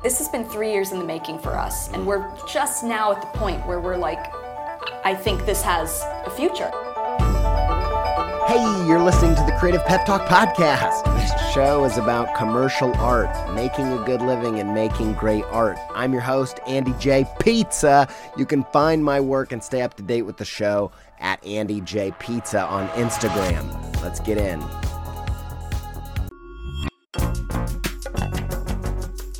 This has been three years in the making for us, and we're just now at the point where we're like, I think this has a future. Hey, you're listening to the Creative Pep Talk Podcast. This show is about commercial art, making a good living and making great art. I'm your host, Andy J. Pizza. You can find my work and stay up to date with the show at Andy J. Pizza on Instagram. Let's get in.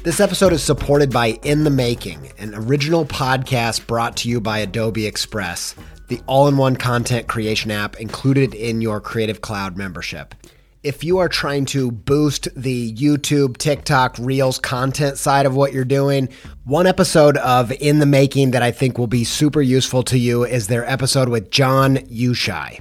This episode is supported by In the Making, an original podcast brought to you by Adobe Express, the all in one content creation app included in your Creative Cloud membership. If you are trying to boost the YouTube, TikTok, Reels content side of what you're doing, one episode of In the Making that I think will be super useful to you is their episode with John Youshaei.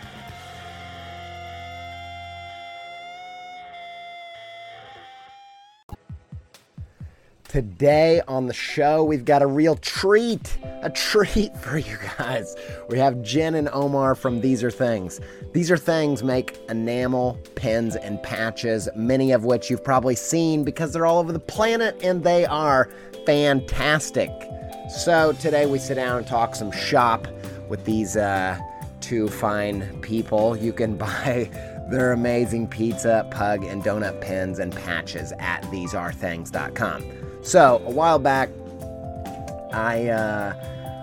Today on the show, we've got a real treat, a treat for you guys. We have Jen and Omar from These Are Things. These Are Things make enamel, pens, and patches, many of which you've probably seen because they're all over the planet and they are fantastic. So today we sit down and talk some shop with these uh, two fine people. You can buy their amazing pizza, pug, and donut pens and patches at thesearethings.com. So a while back, I uh,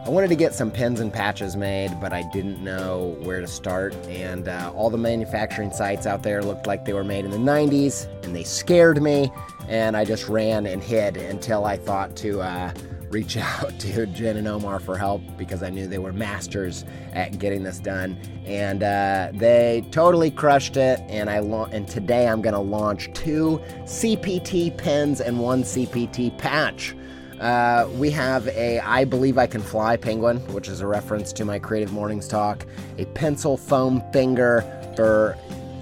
I wanted to get some pins and patches made, but I didn't know where to start. And uh, all the manufacturing sites out there looked like they were made in the 90s, and they scared me. And I just ran and hid until I thought to uh, reach out to Jen and Omar for help because I knew they were masters at getting this done. And uh, they totally crushed it. And I la- and today I'm going to launch two CPT pens and one CPT patch. Uh, we have a I Believe I Can Fly penguin, which is a reference to my Creative Mornings talk, a pencil foam finger for,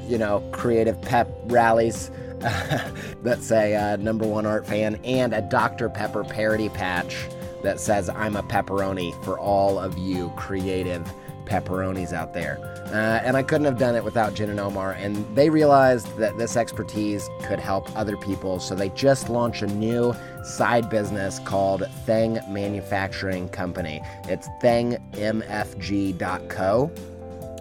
you know, creative pep rallies. that say uh, number one art fan, and a Dr. Pepper parody patch that says I'm a pepperoni for all of you creative pepperonis out there. Uh, and I couldn't have done it without Jen and Omar, and they realized that this expertise could help other people, so they just launched a new side business called Thing Manufacturing Company. It's thingmfg.co,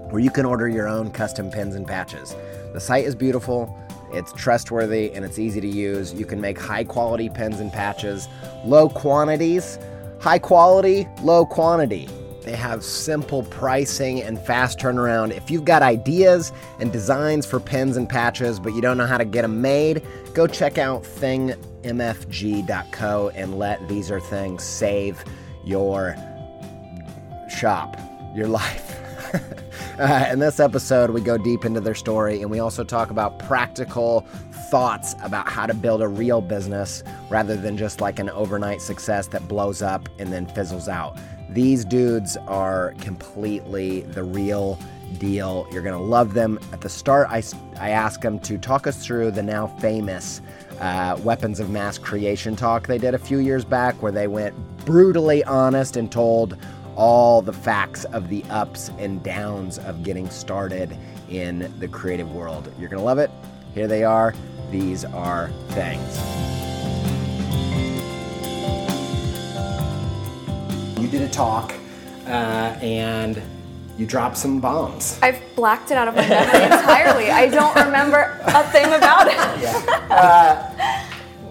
where you can order your own custom pins and patches. The site is beautiful. It's trustworthy and it's easy to use. You can make high quality pens and patches, low quantities, high quality, low quantity. They have simple pricing and fast turnaround. If you've got ideas and designs for pens and patches, but you don't know how to get them made, go check out thingmfg.co and let These Are Things save your shop, your life. Uh, in this episode, we go deep into their story and we also talk about practical thoughts about how to build a real business rather than just like an overnight success that blows up and then fizzles out. These dudes are completely the real deal. You're going to love them. At the start, I, I asked them to talk us through the now famous uh, weapons of mass creation talk they did a few years back, where they went brutally honest and told all the facts of the ups and downs of getting started in the creative world. You're going to love it. Here they are. These are things. You did a talk uh, and you dropped some bombs. I've blacked it out of my memory entirely. I don't remember a thing about it.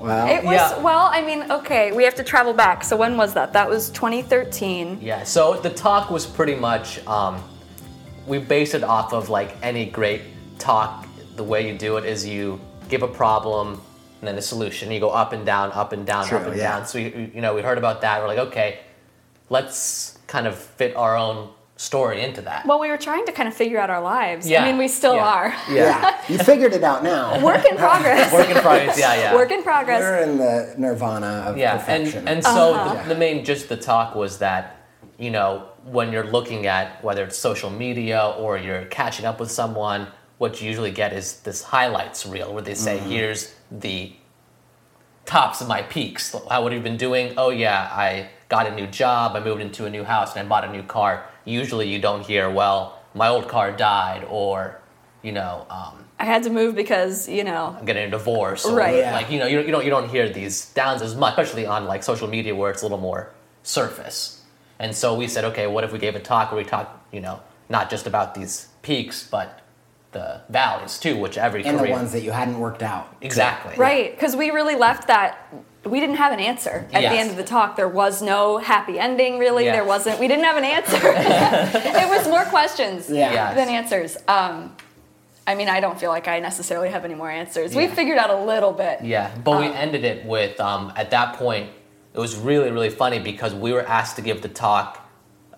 Well, It was Yeah. well. I mean, okay, we have to travel back. So when was that? That was 2013. Yeah, so the talk was pretty much, um, we based it off of like any great talk. The way you do it is you give a problem and then a solution. You go up and down, up and down, True, up and yeah. down. So, we, you know, we heard about that. We're like, okay, let's kind of fit our own story into that. Well, we were trying to kind of figure out our lives. Yeah, I mean, we still yeah. are. yeah, you figured it out now. Work in progress. Work in progress, yeah, yeah. Work in progress. We're in the nirvana of yeah and perfection. and so Uh-huh. the, the main just the talk was that you know when you're looking at whether it's social media or you're catching up with someone what you usually get is this highlights reel where they say here's the tops of my peaks how what have you been doing oh yeah i got a new job i moved into a new house and i bought a new car usually you don't hear well my old car died or you know um, I had to move because you know. I'm getting a divorce, or Right. Yeah. like you know, you, you don't you don't hear these downs as much, especially on like social media where it's a little more surface. And so we said, okay, what if we gave a talk where we talk, you know, not just about these peaks, but the valleys too, which every and the ones that you hadn't worked out. exactly Right, because we really left that. We didn't have an answer at Yes. the end of the talk. There was no happy ending, really. Yeah. There wasn't. We didn't have an answer. it was more questions Yeah. Yes. than answers. Um, I mean, I don't feel like I necessarily have any more answers. We figured out a little bit. Yeah, but we Um, ended it with um, at that point. It was really really funny because we were asked to give the talk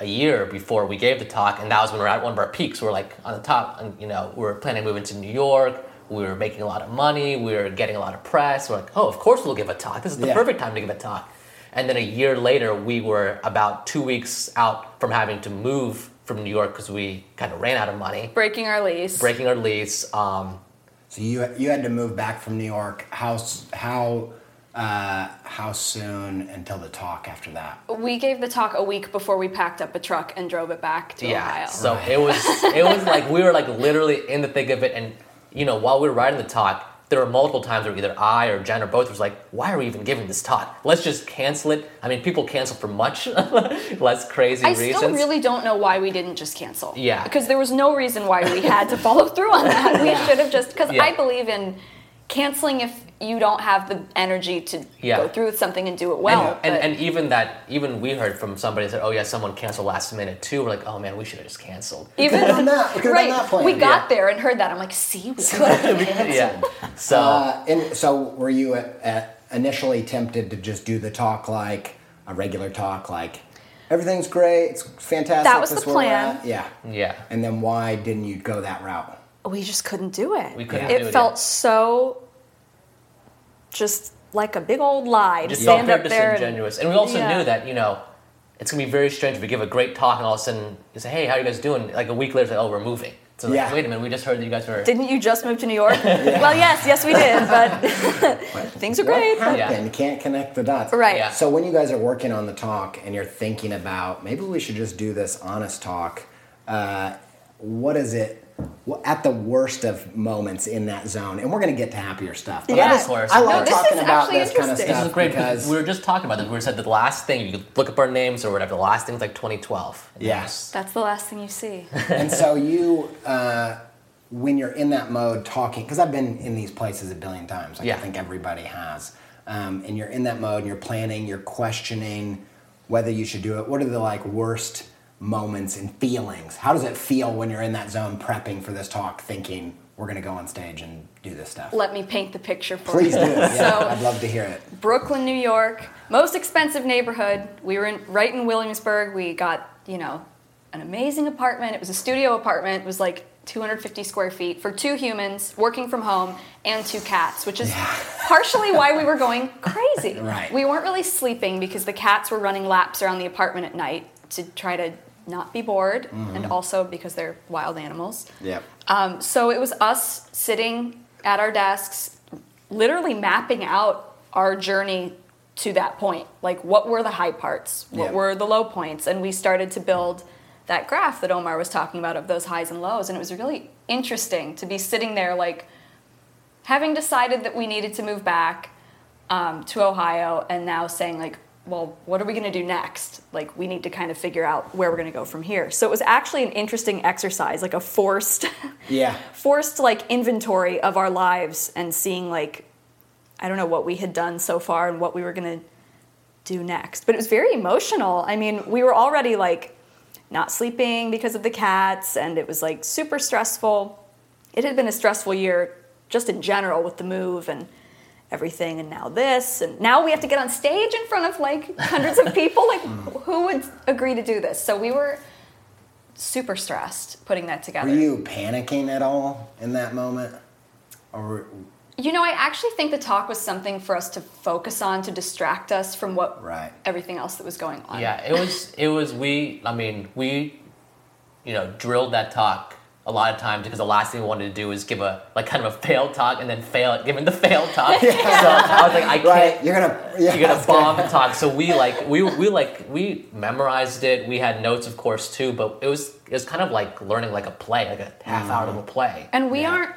a year before we gave the talk, and that was when we were at one of our peaks. We are like on the top, and you know we were planning on moving to New York. We were making a lot of money. We were getting a lot of press. We're like, oh, of course we'll give a talk. This is the Yeah. perfect time to give a talk. And then a year later, we were about two weeks out from having to move from New York because we kind of ran out of money, Breaking our lease. breaking our lease. Um, So you you had to move back from New York. How how uh, how soon until the talk after that? we gave the talk a week before we packed up a truck and drove it back to Yeah. Ohio. So it was it was like we were like literally in the thick of it, and you know while we were writing the talk, there were multiple times where either I or Jen or both was like, "Why are we even giving this talk? Let's just cancel it." I mean, people cancel for much less crazy I reasons. I still really don't know why we didn't just cancel. Yeah. Because there was no reason why we had to follow through on that. We should have just, because Yeah. I believe in canceling if you don't have the energy to Yeah. go through with something and do it well. and, and, and even that, even we heard from somebody that said, "Oh yeah, someone canceled last minute too." We're like, "Oh man, we should have just canceled." even could've that. We right, that plan. we got Yeah. there and heard that. I'm like, see, we could have canceled. yeah. So Uh, and so were you at, at initially tempted to just do the talk like a regular talk, like everything's great, it's fantastic. That was this the is where we're plan. Yeah. yeah. And then why didn't you go that route? We just couldn't do it. We couldn't it do it, felt yeah. so just like a big old lie to just felt stand up there. and- disingenuous. And, we also Yeah. knew that, you know, it's gonna be very strange if we give a great talk and all of a sudden you say, "Hey, how are you guys doing?" Like a week later, say, "Oh, we're moving." So like, wait a minute, we just heard that you guys were. Didn't you just move to New York? Well, yes, yes, we did, but things are great. What but- happened? You can't connect the dots. Right. Yeah. So when you guys are working on the talk and you're thinking about maybe we should just do this honest talk, uh, what is it? Wh- At the worst of moments in that zone, and we're going to get to happier stuff. But Yeah. I, just, Of course. I No, love this talking about this kind of stuff This is great because because we were just talking about this. We said the last thing you could look up our names or whatever. The last thing's like 2012. Yes. That's the last thing you see. and so you uh, when you're in that mode talking because i've been in these places a billion times like Yeah. i think everybody has um, and you're in that mode and you're planning you're questioning whether you should do it what are the like worst moments and feelings how does it feel when you're in that zone prepping for this talk thinking we're going to go on stage and do this stuff Let me paint the picture for please you. Please do yeah So- i'd love to hear it Brooklyn, New York, most expensive neighborhood. We were in, right in Williamsburg. We got, you know, an amazing apartment. It was a studio apartment. It was like 250 square feet for two humans working from home and two cats, which is partially why we were going crazy. Right. We weren't really sleeping because the cats were running laps around the apartment at night to try to not be bored, and also because they're wild animals. Yeah. Um, so it was us sitting at our desks, literally mapping out our journey to that point. Like, what were the high parts? What Yeah. were the low points? And we started to build that graph that Omar was talking about of those highs and lows. And it was really interesting to be sitting there, like, having decided that we needed to move back um, to Ohio, and now saying, like, well, what are we going to do next? Like, we need to kind of figure out where we're going to go from here. So it was actually an interesting exercise, like a forced Yeah. forced like inventory of our lives and seeing like I don't know what we had done so far and what we were going to do next. But it was very emotional. I mean, we were already like not sleeping because of the cats and it was like super stressful. It had been a stressful year just in general with the move and everything and now this and now we have to get on stage in front of like hundreds of people like mm. who would agree to do this so we were super stressed putting that together Were you panicking at all in that moment? Or You know, I actually think the talk was something for us to focus on to distract us from what Right. everything else that was going on. Yeah, it was. It was. We. I mean, we. You know, drilled that talk a lot of times because the last thing we wanted to do is give a like kind of a failed talk and then fail at giving the failed talk. So I was like, I can't. right, you're gonna yeah, You're gonna that's bomb good. the talk. So we like we we like we memorized it. We had notes, of course, too. But it was it was kind of like learning like a play, like a half mm. hour of a play. And we Yeah. aren't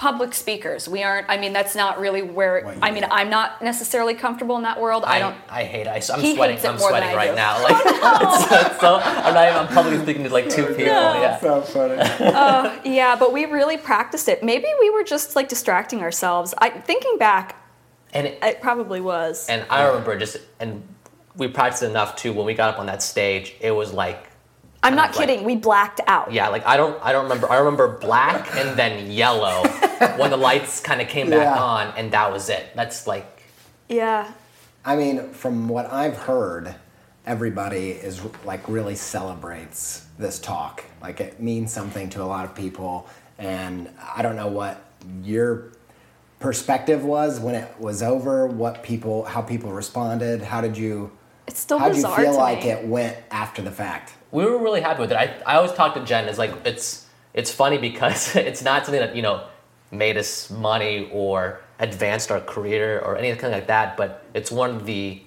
public speakers. We aren't, I mean, that's not really where, What you I mean. I'm not necessarily comfortable in that world. I, I don't, I hate it. I, am He sweating. hates it I'm more than sweating I right do. now. Like oh, it's, it's so I'm not even. I'm publicly speaking to like two people. Yeah. So funny. Oh, yeah, but we really practiced it. Maybe we were just like distracting ourselves. I, thinking back, And it, it probably was. And I remember just, and we practiced enough too. When we got up on that stage, it was like, I'm not kind of like- kidding. we blacked out. yeah, like I don't, I don't remember. I remember black and then yellow when the lights kind of came back Yeah. on, and that was it. That's like, Yeah. I mean, from what I've heard, everybody is like really celebrates this talk. Like it means something to a lot of people, and I don't know what your perspective was when it was over. What people, how people responded. How did you? It's still How did you feel like me. it went after the fact? we were really happy with it. I, I always talk to Jen. It's like it's, it's funny because it's not something that you know made us money or advanced our career or anything like that. But it's one of the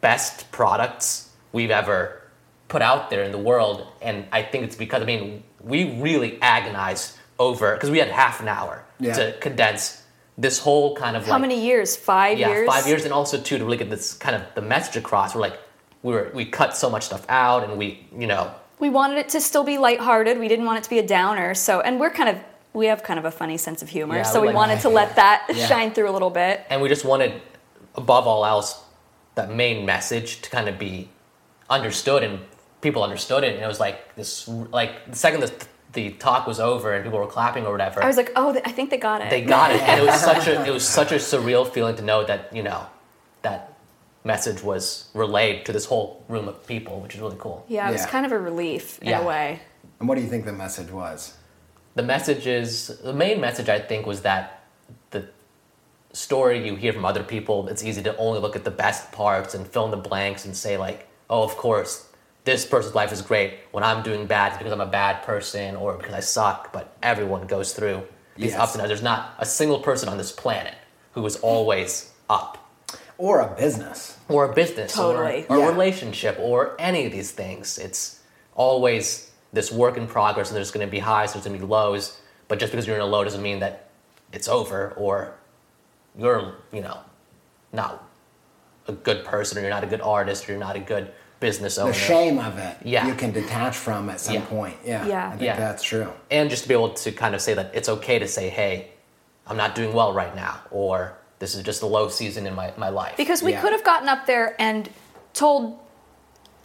best products we've ever put out there in the world. And I think it's because, I mean, we really agonized over, because we had half an hour Yeah. to condense this whole kind of How like, many years? Five yeah, years? five years. And also, too, to really get this kind of the message across. We're like, we were, we cut so much stuff out and we, you know, we wanted it to still be lighthearted. We didn't want it to be a downer. So, and we're kind of we have kind of a funny sense of humor. Yeah, so we like wanted to yeah. let that Yeah. shine through a little bit. and we just wanted, above all else, that main message to kind of be understood and people understood it. And it was like this, like the second the, the talk was over and people were clapping or whatever. I was like, oh, I think they got it. they got it and it was such a it was such a surreal feeling to know that you know that message was relayed to this whole room of people which is really cool yeah, it was Yeah. kind of a relief in Yeah. a way. And what do you think the message was? the message is the main message i think was that the story you hear from other people it's easy to only look at the best parts and fill in the blanks and say like oh of course this person's life is great when i'm doing bad it's because i'm a bad person or because i suck but everyone goes through these Yes. ups and downs there's not a single person on this planet who is always up Or a business? or a business Totally. or, or Yeah. a relationship or any of these things. It's always this work in progress and there's going to be highs, there's going to be lows. But just because you're in a low doesn't mean that it's over or you're, you know, not a good person or you're not a good artist or you're not a good business owner. The shame of it, Yeah. you can detach from at some Yeah. point. Yeah, Yeah. I think Yeah. that's true. And just to be able to kind of say that it's okay to say, hey, I'm not doing well right now or this is just a low season in my, my life. Because we Yeah. could have gotten up there and told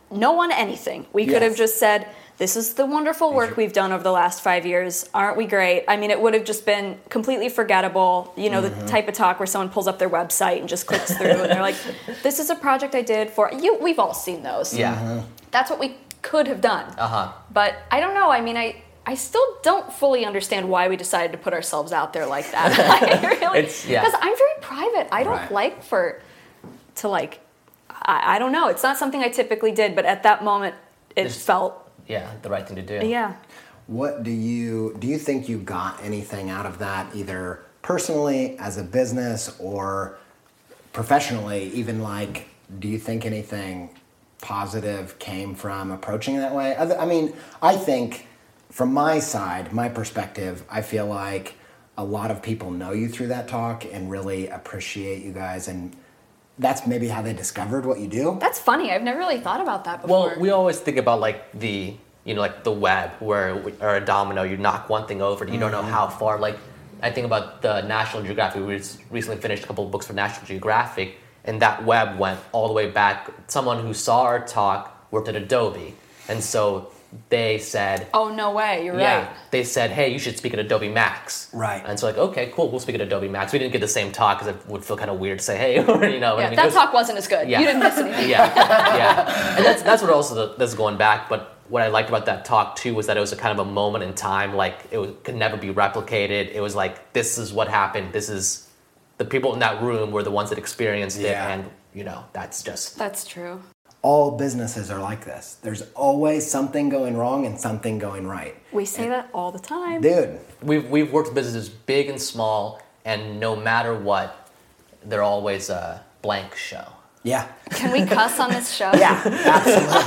no one anything. We could have just said, This is the wonderful work we've done over the last five years. Aren't we great? I mean, it would have just been completely forgettable. You know, Mm-hmm. the type of talk where someone pulls up their website and just clicks through and they're like, This is a project I did for you. We've all seen those. yeah. That's what we could have done. Uh huh. But I don't know. I mean, I. I still don't fully understand why we decided to put ourselves out there like that. I really, yeah. because I'm very private. I don't Right. like for to like. I, I don't know. It's not something I typically did, but at that moment, it felt Yeah, the right thing to do. yeah. What do you do you think you got anything out of that either personally as a business or professionally even like do you think anything positive came from approaching it that way? I mean, I think from my side, my perspective, I feel like a lot of people know you through that talk and really appreciate you guys and that's maybe how they discovered what you do. That's funny. I've never really thought about that before. Well, we always think about like the you know like the web where or a domino you knock one thing over and you don't know mm-hmm. how far like I think about the National Geographic we just recently finished a couple of books for National Geographic and that web went all the way back someone who saw our talk worked at Adobe and so they said oh no way, you're yeah, right. they said, "Hey, you should speak at Adobe Max." Right. And so like, okay, cool, we'll speak at Adobe Max. We didn't get the same talk because it would feel kind of weird to say, "Hey," or you know. what I Yeah, mean? That was- talk wasn't as good. Yeah. You didn't miss anything. yeah, yeah. And that's that's what also the, that's going back. But what I liked about that talk too was that it was a kind of a moment in time. Like it was, could never be replicated. It was like this is what happened. This is the people in that room were the ones that experienced it, and you know that's just That's true. All businesses are like this. There's always something going wrong and something going right. We say that all the time. Dude, we've we've worked with businesses big and small, and no matter what, they're always a blank show. Yeah. Can we cuss on this show? Yeah, absolutely.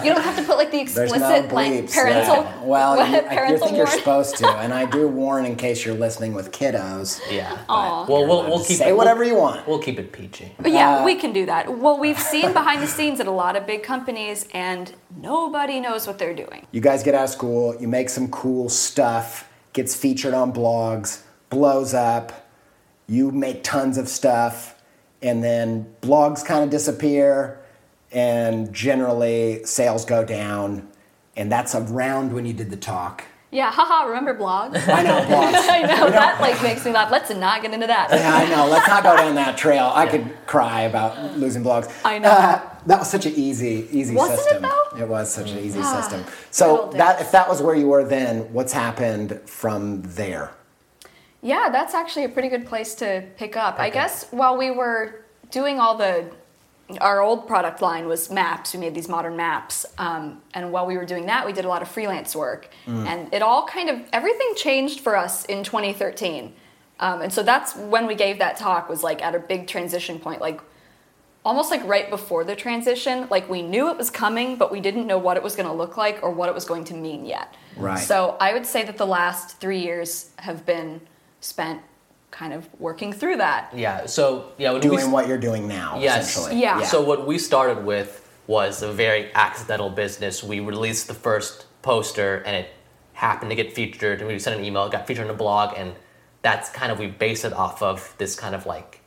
You don't have to put like the explicit no like parental. yeah. Well, what, you, I, you parental think you're supposed to, and I do warn in case you're listening with kiddos. Yeah. Aw. Well, we'll we'll keep say it, whatever we'll, you want. We'll keep it peachy. But yeah, Uh, we can do that. Well, we've seen behind the scenes at a lot of big companies, and nobody knows what they're doing. You guys get out of school, you make some cool stuff, gets featured on blogs, blows up. You make tons of stuff, and then blogs kind of disappear, and generally sales go down. And that's around when you did the talk. Yeah, haha. Remember blogs? I know blogs. I know that like makes me laugh. Let's not get into that. Yeah, I know. Let's not go down that trail. I could cry about losing blogs. I know. Uh, that was such an easy, easy Wasn't it, system. though? It was such an easy Ah, system. So that if that was where you were then, what's happened from there? Yeah, that's actually a pretty good place to pick up. I guess while we were doing all the, our old product line was maps. We made these modern maps, um, and while we were doing that, we did a lot of freelance work, and it all kind of everything changed for us in 2013. Um, and so that's when we gave that talk was like at a big transition point, like almost like right before the transition. Like we knew it was coming, but we didn't know what it was going to look like or what it was going to mean yet. Right. So I would say that the last three years have been spent kind of working through that. Yeah. So yeah, when Doing st- what you're doing now, Yes. essentially. Yeah. So what we started with was a very accidental business. We released the first poster, and it happened to get featured. And we sent an email, it got featured in a blog, and that's kind of we base it off of this kind of like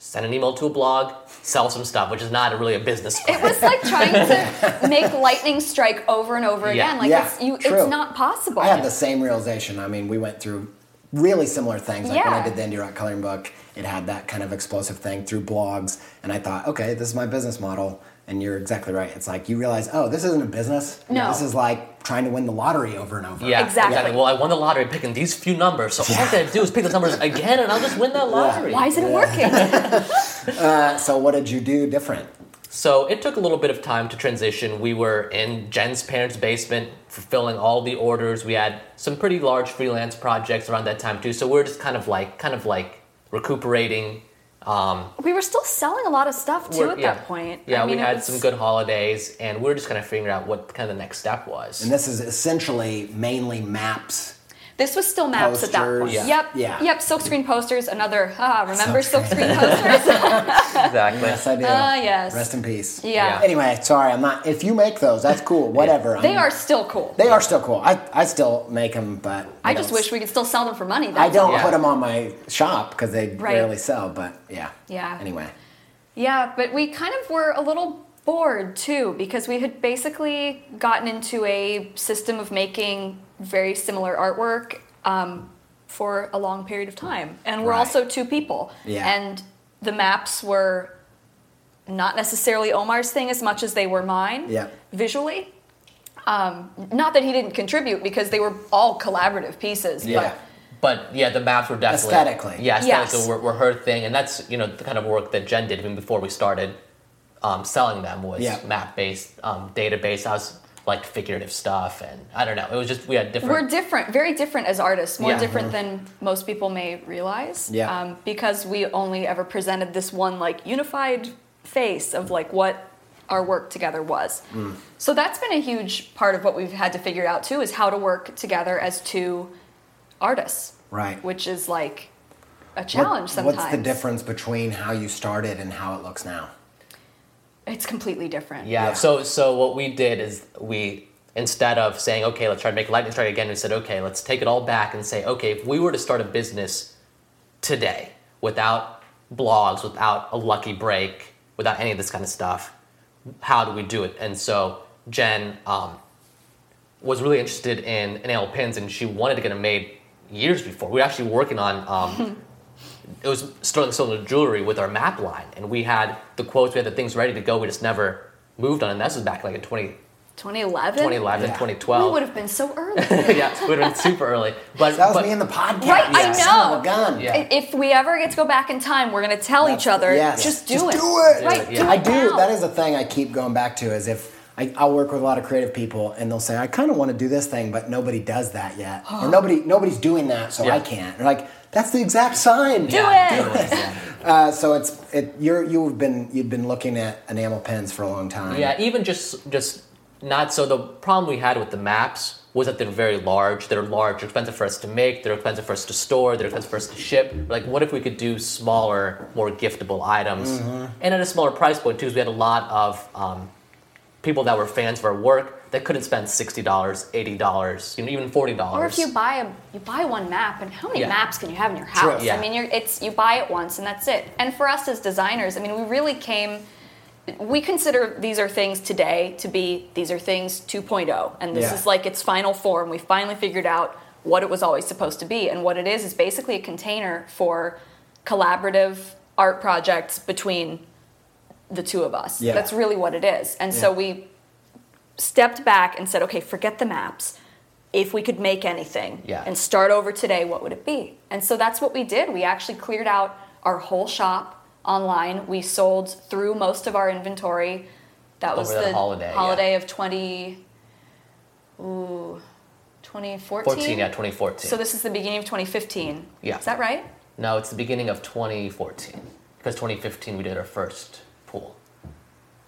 send an email to a blog, sell some stuff, which is not really a business plan. It was like trying to make lightning strike over and over Yeah. again. Like Yeah, it's you true. it's not possible. I had the same realization. I mean, we went through really similar things. Like when I did the Indie Rock coloring book, it had that kind of explosive thing through blogs, and I thought, okay, this is my business model. And you're exactly right. It's like you realize, oh, this isn't a business. No. This is like trying to win the lottery over and over. yeah, Exactly. Well, I won the lottery picking these few numbers, so all I gotta do is pick those numbers again, and I'll just win that lottery. Why isn't it working? Uh, so what did you do different? So it took a little bit of time to transition. We were in Jen's parents' basement, fulfilling all the orders. We had some pretty large freelance projects around that time too. So we are just kind of like, kind of like recuperating. Um, we were still selling a lot of stuff too at yeah. that point. Yeah, I mean, we had was- some good holidays, and we were just kind of figuring out what kind of the next step was. And this is essentially mainly maps. This was still maps at that point. Posters. Yeah. Yep. Yeah. Yep. Silkscreen posters. Another. Ah, remember Silkscreen. silkscreen posters? exactly. Yes, I do. Ah, yes. Rest in peace. Yeah. Anyway, sorry, I'm not. If you make those, that's cool. Whatever. they I'm- are still cool. They are still cool. I, I still make them, but I don't just wish we could still sell them for money. I don't. Yeah. put them on my shop because they Right. rarely sell. But yeah. Yeah. Anyway. Yeah, but we kind of were a little bored too because we had basically gotten into a system of making very similar artwork um, for a long period of time. And we're Right. also two people. Yeah. And the maps were not necessarily Omar's thing as much as they were mine Yeah. visually. Um, not that he didn't contribute because they were all collaborative pieces. Yeah. But yeah, the maps were definitely Aesthetically. Yeah, aesthetically Yes. were, were her thing, and that's you know the kind of work that Jen did even before we started um, selling them was Yeah. map based um, database. I was like figurative stuff, and I don't know. It was just we had different. We're different, very different as artists, more Yeah. different than most people may realize. Yeah. Um, because we only ever presented this one like unified face of like what our work together was. Mm. So that's been a huge part of what we've had to figure out too is how to work together as two artists. Right. Which is like a What- challenge sometimes. What's the difference between how you started and how it looks now? It's completely different. Yeah. Yeah. So so what we did is we instead of saying okay, let's try to make a lightning strike again, we said okay, let's take it all back and say okay, if we were to start a business today without blogs, without a lucky break, without any of this kind of stuff, how do we do it? And so Jen um, was really interested in nail pins, and she wanted to get them made years before. We were actually working on. Um, it was Sterling Silver Jewelry with our map line, and we had the quotes, we had the things ready to go. We just never moved on, and this was back like in 20, 2011? 2011, Yeah. 2012. We would have been so early. yeah, we would have been super early. But That was but, me in the podcast. Right, I Son of know. a gun. Yeah. If we ever get to go back in time, we're going to tell That's- each other, yes. just do Just it. do it. Right, Yeah. do I do. now. That is a thing I keep going back to. Is if I, I'll work with a lot of creative people, and they'll say, "I kind of want to do this thing, but nobody does that yet, or nobody nobody's doing that, so Yeah. I can't." They're like, "That's the exact sign." Do Yeah, it. do it, yeah. Uh, so it's it. You're you've been you've been looking at enamel pens for a long time. Yeah, even just just not so. The problem we had with the maps was that they're very large. They're large, they're expensive for us to make. They're expensive for us to store. They're expensive for us to ship. Like, what if we could do smaller, more giftable items, and at a smaller price point too? Because we had a lot of um, people that were fans of our work that couldn't spend sixty dollars, eighty dollars, you know, even forty dollars. Or if you buy a you buy one map, and how many Yeah. maps can you have in your house? Yeah. I mean, you're, it's you buy it once and that's it. And for us as designers, I mean, we really came. We consider these are things today to be these are things 2.0, and this Yeah. is like its final form. We finally figured out what it was always supposed to be, and what it is is basically a container for collaborative art projects between the two of us. Yeah. That's really what it is. And so we stepped back and said, okay, forget the maps. If we could make anything Yeah. and start over today, what would it be? And so that's what we did. We actually cleared out our whole shop online. We sold through most of our inventory. That was the the holiday, holiday yeah. of 20, ooh, 2014? 14, yeah, 2014. So this is the beginning of 2015. Yeah. Is that right? no, it's the beginning of 2014 because 2015 we did our first pool.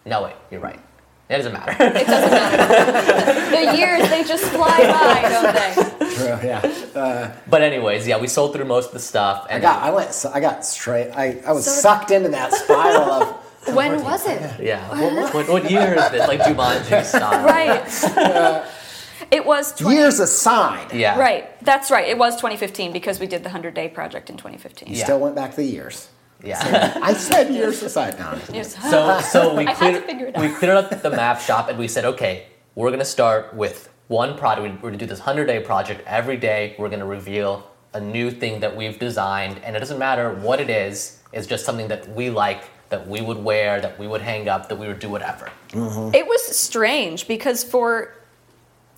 No, wait, you're right. It doesn't matter. It doesn't matter. the years, they just fly by, don't they? True. Yeah. Uh, but anyways, yeah, we sold through most of the stuff. I And got. I went. I got straight. I, I was So- sucked into that spiral of. When was it? Yeah. What, what, what year is this? Like Jumanji style. Right. Uh, it was 20, Years aside. Yeah. Right. That's right. It was 2015 because we did the 100 day project in 2015. You Yeah. still went back the years. Yeah. I said years aside now. Yes. So, so we I had to cleared, we cleared up the map shop and we said, okay, we're going to start with one product. We're going to do this 100 day project. Every day, we're going to reveal a new thing that we've designed. And it doesn't matter what it is, it's just something that we like, that we would wear, that we would hang up, that we would do whatever. Mm-hmm. It was strange because for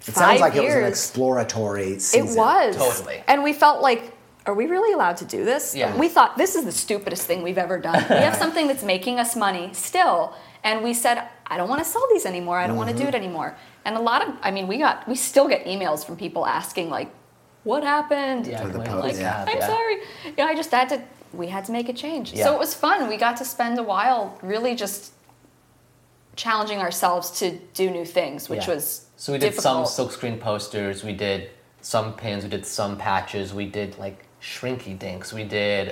It five sounds like it was an exploratory season. It was. Totally. And we felt like, are we really allowed to do this? Yeah. We thought this is the stupidest thing we've ever done. We have something that's making us money still. And we said, I don't want to sell these anymore. I don't want to Mm-hmm. do it anymore. And a lot of, I mean, we got, we still get emails from people asking, like, what happened? Yeah, like, like yeah. I'm yeah. sorry. You know, I just had to. We had to make a change. Yeah. So it was fun. We got to spend a while really just challenging ourselves to do new things, which Yeah. was So we did difficult. some silkscreen posters, we did some pins, we did some patches, we did like shrinky dinks, we did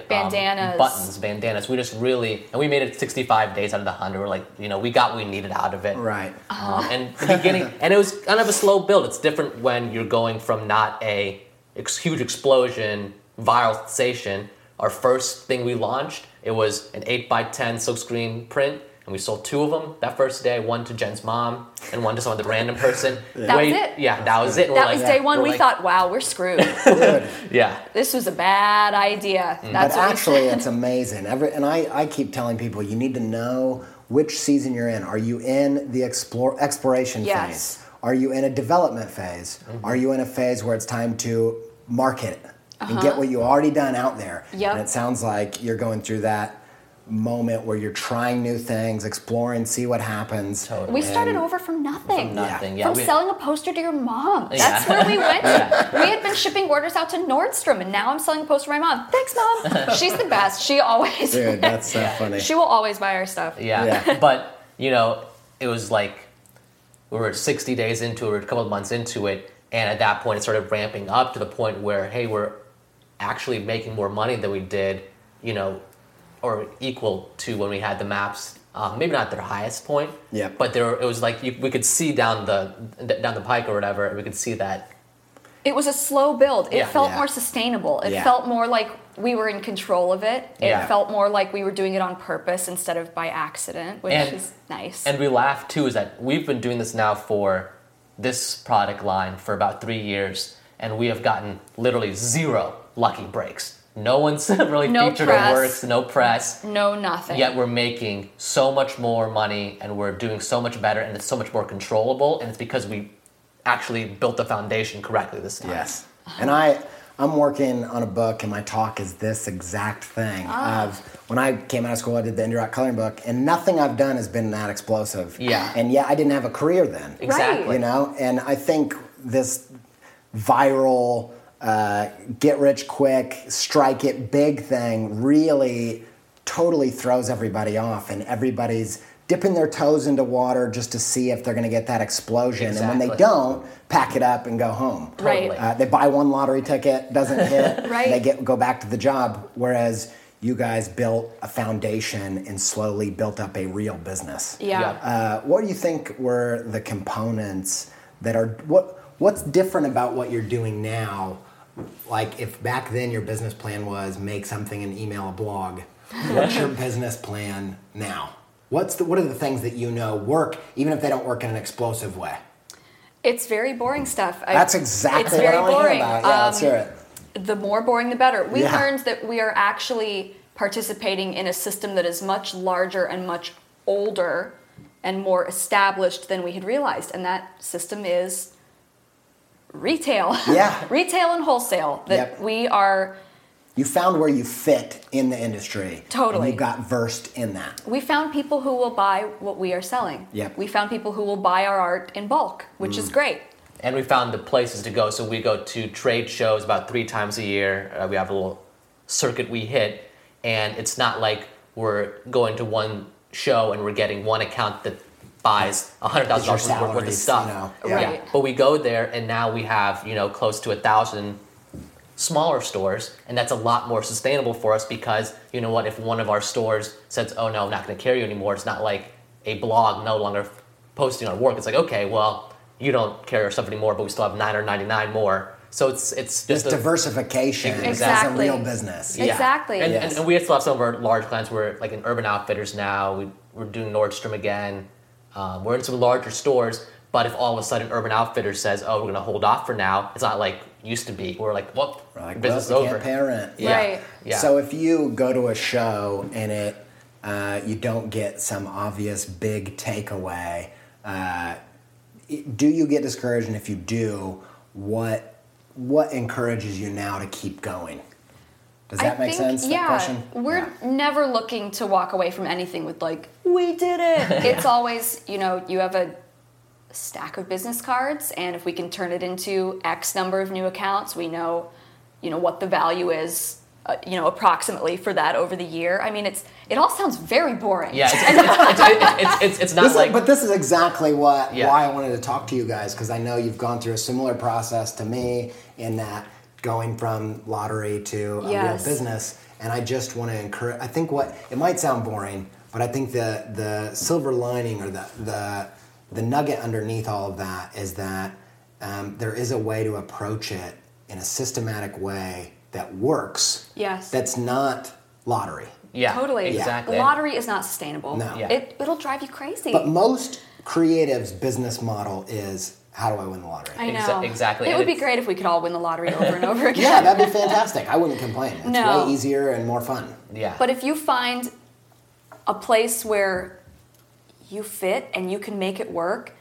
um, buttons, bandanas. We just really and we made it 65 days out of the hundred. We're like, you know, we got what we needed out of it. Right. Uh-huh. Um, and the beginning, and it was kind of a slow build. It's different when you're going from not a ex- huge explosion, viral sensation. Our first thing we launched, it was an 8 by 10 silkscreen print, and we sold two of them that first day. One to Jen's mom, and one to some other random person. That was it? Yeah, that was it. And we're that like- was day one. we're like- thought, wow, we're screwed. Yeah, this was a bad idea. Mm. That's but actually, it's amazing. Every, and I, I keep telling people you need to know which season you're in. Are you in the explore, exploration Yes. phase? Are you in a development phase? Mm-hmm. Are you in a phase where it's time to market and Uh-huh. get what you already done out there? Yep. And it sounds like you're going through that moment where you're trying new things, exploring, see what happens. Totally. We started And- over from nothing. From nothing, yeah. From we- selling a poster to your mom. Yeah. That's where we went. to. We had been shipping orders out to Nordstrom, and now I'm selling a poster to my mom. Thanks, mom. She's the best. She always. Dude, that's so funny. She will always buy our stuff. Yeah. Yeah. but, you know, it was like we were 60 days into it, we were a couple of months into it, and at that point it started ramping up to the point where, hey, we're actually making more money than we did, you know, or equal to when we had the maps. Um, maybe not their highest point, Yep. but there it was like you, we could see down the down the pike or whatever, and we could see that It was a slow build. It Yeah. felt Yeah. more sustainable. It Yeah. felt more like we were in control of it. It Yeah. felt more like we were doing it on purpose instead of by accident, which And- is nice. And we laugh too is that we've been doing this now for this product line for about three years, and we have gotten literally zero lucky breaks. No one's really No featured press. our works, no press. no, nothing. Yet we're making so much more money and we're doing so much better and it's so much more controllable and it's because we actually built the foundation correctly this time. Yes. And I I'm working on a book and my talk is this exact thing Ah. of when I came out of school I did the Indie Rock coloring book and nothing I've done has been that explosive. Yeah. And yet I didn't have a career then. Exactly. You know, and I think this viral uh, get rich quick, strike it big thing really totally throws everybody off, and everybody's dipping their toes into water just to see if they're going to get that explosion. And when they don't, pack it up and go home. Right. Uh, they buy one lottery ticket, doesn't hit, Right. they get go back to the job. Whereas you guys built a foundation and slowly built up a real business. Yeah. Yeah. Uh, what do you think were the components that are what what's different about what you're doing now? Like if back then your business plan was make something and email a blog, what's your business plan now? What's the what are the things that you know work even if they don't work in an explosive way? It's very boring stuff. I- That's exactly it's what very I want to boring. hear about. Yeah, let's Um, hear it. the more boring the better. We Yeah. learned that we are actually participating in a system that is much larger and much older and more established than we had realized. And that system is retail. Yeah. retail and wholesale. That Yep. we are You found where you fit in the industry. Totally. And you got versed in that. we found people who will buy what we are selling. Yep. We found people who will buy our art in bulk, which Mm. is great. And we found the places to go. So we go to trade shows about three times a year. Uh, we have a little circuit we hit, and it's not like we're going to one show and we're getting one account that buys hundred thousand dollars worth of stuff. you know. Yeah. Right. But we go there, and now we have you know close to a thousand smaller stores, and that's a lot more sustainable for us because you know what? If one of our stores says, "Oh no, I'm not going to carry you anymore," it's not like a blog no longer posting our work. It's like, okay, well, you don't carry our stuff anymore, but we still have nine or ninety nine more. So it's it's This just a, diversification is a Exactly. real business. Yeah. Exactly. And, Yes. and, and we still have some of our large clients. We're like in Urban Outfitters now. We, we're doing Nordstrom again. Um, we're in some larger stores. But if all of a sudden Urban Outfitters says, "Oh, we're going to hold off for now," it's not like used to be. We're like, "Well, like, business well, is over." Can't pay rent. Yeah. Right. Yeah. So if you go to a show and it uh, you don't get some obvious big takeaway, uh, do you get discouraged? And if you do, what what encourages you now to keep going? Does that I make think, sense? Yeah, question? we're Yeah. never looking to walk away from anything with like, we did it. It's always, you know, you have a stack of business cards, and if we can turn it into X number of new accounts, we know, you know, what the value is. Uh, you know, approximately for that over the year. I mean, it's it all sounds very boring. Yeah, it's, it's, it's, it's, it's, it's not This is- like but this is exactly what Yeah. why I wanted to talk to you guys because I know you've gone through a similar process to me in that going from lottery to a Yes. real business, and I just want to encourage. I think what it might sound boring, but I think the the silver lining or the the the nugget underneath all of that is that um, there is a way to approach it in a systematic way that works. Yes. That's not lottery. yeah, totally. exactly. The lottery is not sustainable. No. Yeah. It it'll drive you crazy. But most creatives' business model is how do I win the lottery? I know. Exa- exactly, It and would be great if we could all win the lottery over and over again. yeah, that'd be fantastic. I wouldn't complain. It's No. way easier and more fun. yeah, But if you find a place where you fit and you can make it work,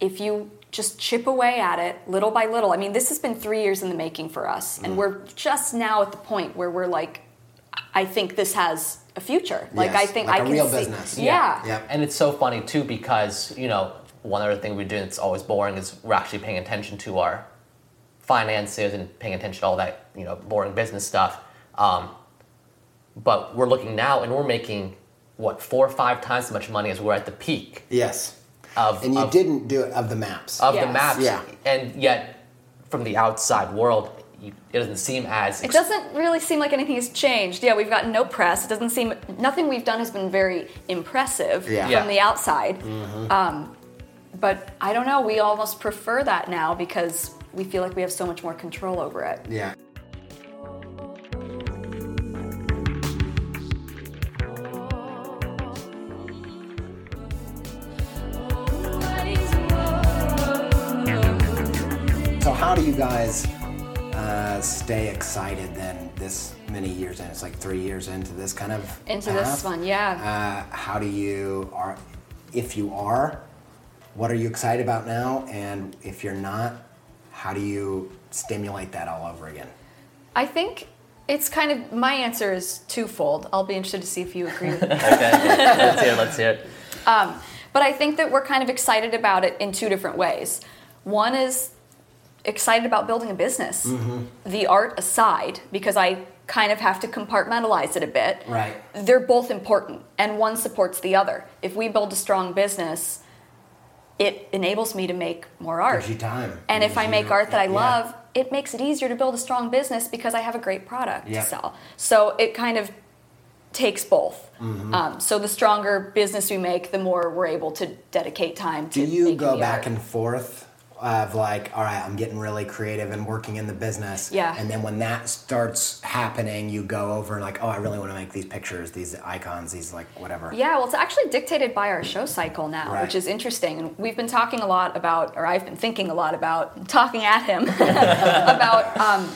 if you just chip away at it little by little. I mean, this has been three years in the making for us, and mm-hmm. we're just now at the point where we're like, I think this has a a future. Like Yes, I think like I a can real see, business. Yeah. Yep. And it's so funny too because you know one other thing we do that's always boring is we're actually paying attention to our finances and paying attention to all that you know boring business stuff. Um, but we're looking now and we're making what four or five times as much money as we're at the peak Yes. of And you of, didn't do it of the maps. of the maps. Yeah. And yet from the outside world, you, it doesn't seem as It doesn't really seem like anything has changed. Yeah, we've gotten no press. It doesn't seem nothing we've done has been very impressive Yeah. from Yeah. the outside. Um, but I don't know. We almost prefer that now because we feel like we have so much more control over it. yeah. So how do you guys uh, stay excited then this many years in? It's like three years into this kind of Into this one, yeah. Uh, how do you are if you are, what are you excited about now? And if you're not, how do you stimulate that all over again? I think it's kind of my answer is twofold. I'll be interested to see if you agree with me. Okay, let's hear it. Let's hear it. Um, but I think that we're kind of excited about it in two different ways. One is excited about building a business, mm-hmm. the art aside, because I kind of have to compartmentalize it a bit. Right. They're both important, and one supports the other. If we build a strong business, it enables me to make more art. Gives you time. And if I make art that I yeah. love, it makes it easier to build a strong business because I have a great product Yep. to sell. So it kind of takes both. Mm-hmm. Um, so the stronger business we make, the more we're able to dedicate time to. Do you go back art. and forth of like, all right, I'm getting really creative and working in the business. Yeah. And then when that starts happening, you go over and like, oh, I really want to make these pictures, these icons, these like whatever. Yeah, well, it's actually dictated by our show cycle now, Right. which is interesting. And we've been talking a lot about, or I've been thinking a lot about, talking at him about. Um,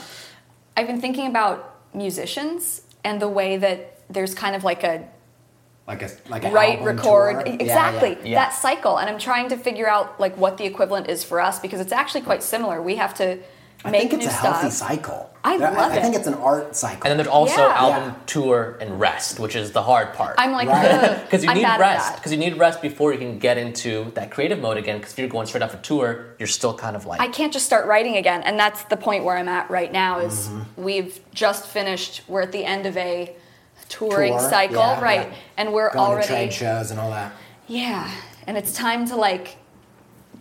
I've been thinking about musicians and the way that there's kind of like a Like a like a write, album record, tour. Exactly yeah. Yeah. that cycle. And I'm trying to figure out like what the equivalent is for us because it's actually quite similar. We have to I make think it's a healthy stuff. cycle. I love I think it. it's an art cycle. And then there's also Yeah. album Yeah. tour and rest, which is the hard part. I'm like, Right. because you I'm need bad rest. Because you need rest before you can get into that creative mode again. Because if you're going straight off a tour, you're still kind of like I can't just start writing again, and that's the point where I'm at right now. Is Mm-hmm. we've just finished. We're at the end of a touring Tour, cycle, yeah, right? yeah. And we're Going to already trade shows and all that. Yeah, and it's time to like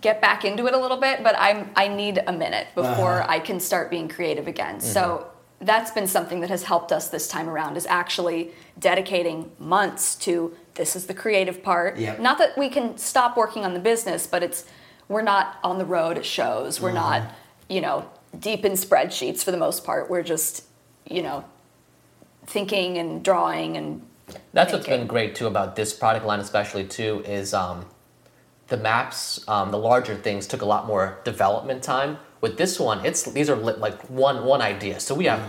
get back into it a little bit, but I'm I need a minute before Uh-huh. I can start being creative again. So that's been something that has helped us this time around is actually dedicating months to this is the creative part. Yep. Not that we can stop working on the business, but it's we're not on the road at shows. We're not, you know, deep in spreadsheets for the most part. We're just, you know, thinking and drawing and That's what's been great too about this product line, especially too, is um, the maps. Um, the larger things took a lot more development time. With this one, it's these are li- like one one idea. So we have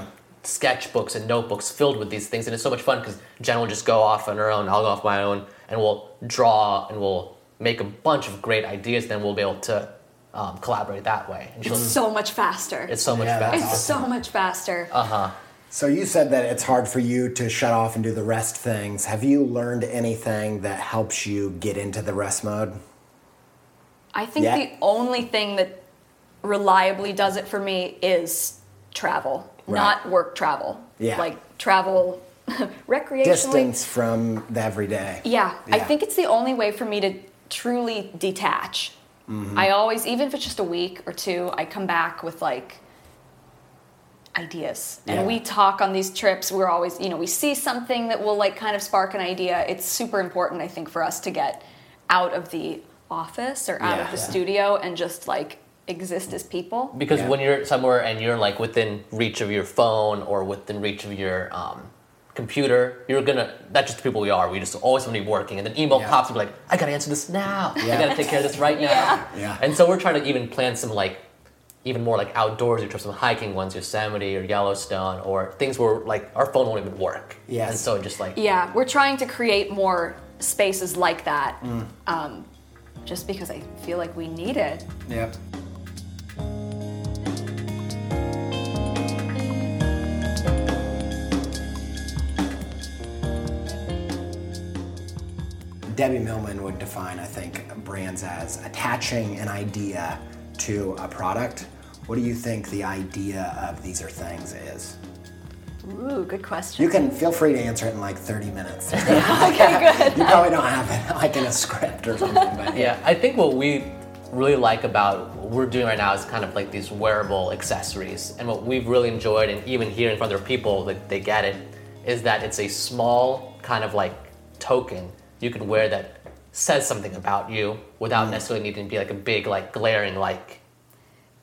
sketchbooks and notebooks filled with these things, and it's so much fun because Jen will just go off on her own, I'll go off my own, and we'll draw and we'll make a bunch of great ideas. Then we'll be able to um, collaborate that way. And it's so much faster. it's so much Yeah, faster. It's so much faster. So you said that it's hard for you to shut off and do the rest things. Have you learned anything that helps you get into the rest mode? I think Yeah. the only thing that reliably does it for me is travel, Right. not work travel. Yeah. Like travel recreationally. Distance from the everyday. Yeah, I think it's the only way for me to truly detach. Mm-hmm. I always, even if it's just a week or two, I come back with like ideas. And Yeah. we talk on these trips. We're always, you know, we see something that will like kind of spark an idea. It's super important, I think, for us to get out of the office or out Yeah. of the Yeah. studio and just like exist as people. Because Yeah. when you're somewhere and you're like within reach of your phone or within reach of your um, computer, you're gonna. That's just the people we are. We just always want to be working, and then email Yeah. pops and be like, I gotta answer this now. Yeah. I gotta take care of this right now. Yeah. Yeah. And so we're trying to even plan some like, even more like outdoorsy trips, some hiking ones, Yosemite or Yellowstone, or things where like our phone won't even work. Yes. And so just like Yeah, we're trying to create more spaces like that. Mm. Um, just because I feel like we need it. Yep. Debbie Millman would define, I think, brands as attaching an idea to a product. What do you think the idea of these are things is? Ooh, good question. You can feel free to answer it in like 30 minutes. okay, good. you probably don't have it like in a script or something, but Yeah, I think what we really like about what we're doing right now is kind of like these wearable accessories. And what we've really enjoyed, and even here hearing from other people that they get it, is that it's a small kind of like token you can wear that says something about you without mm. necessarily needing to be like a big, like glaring like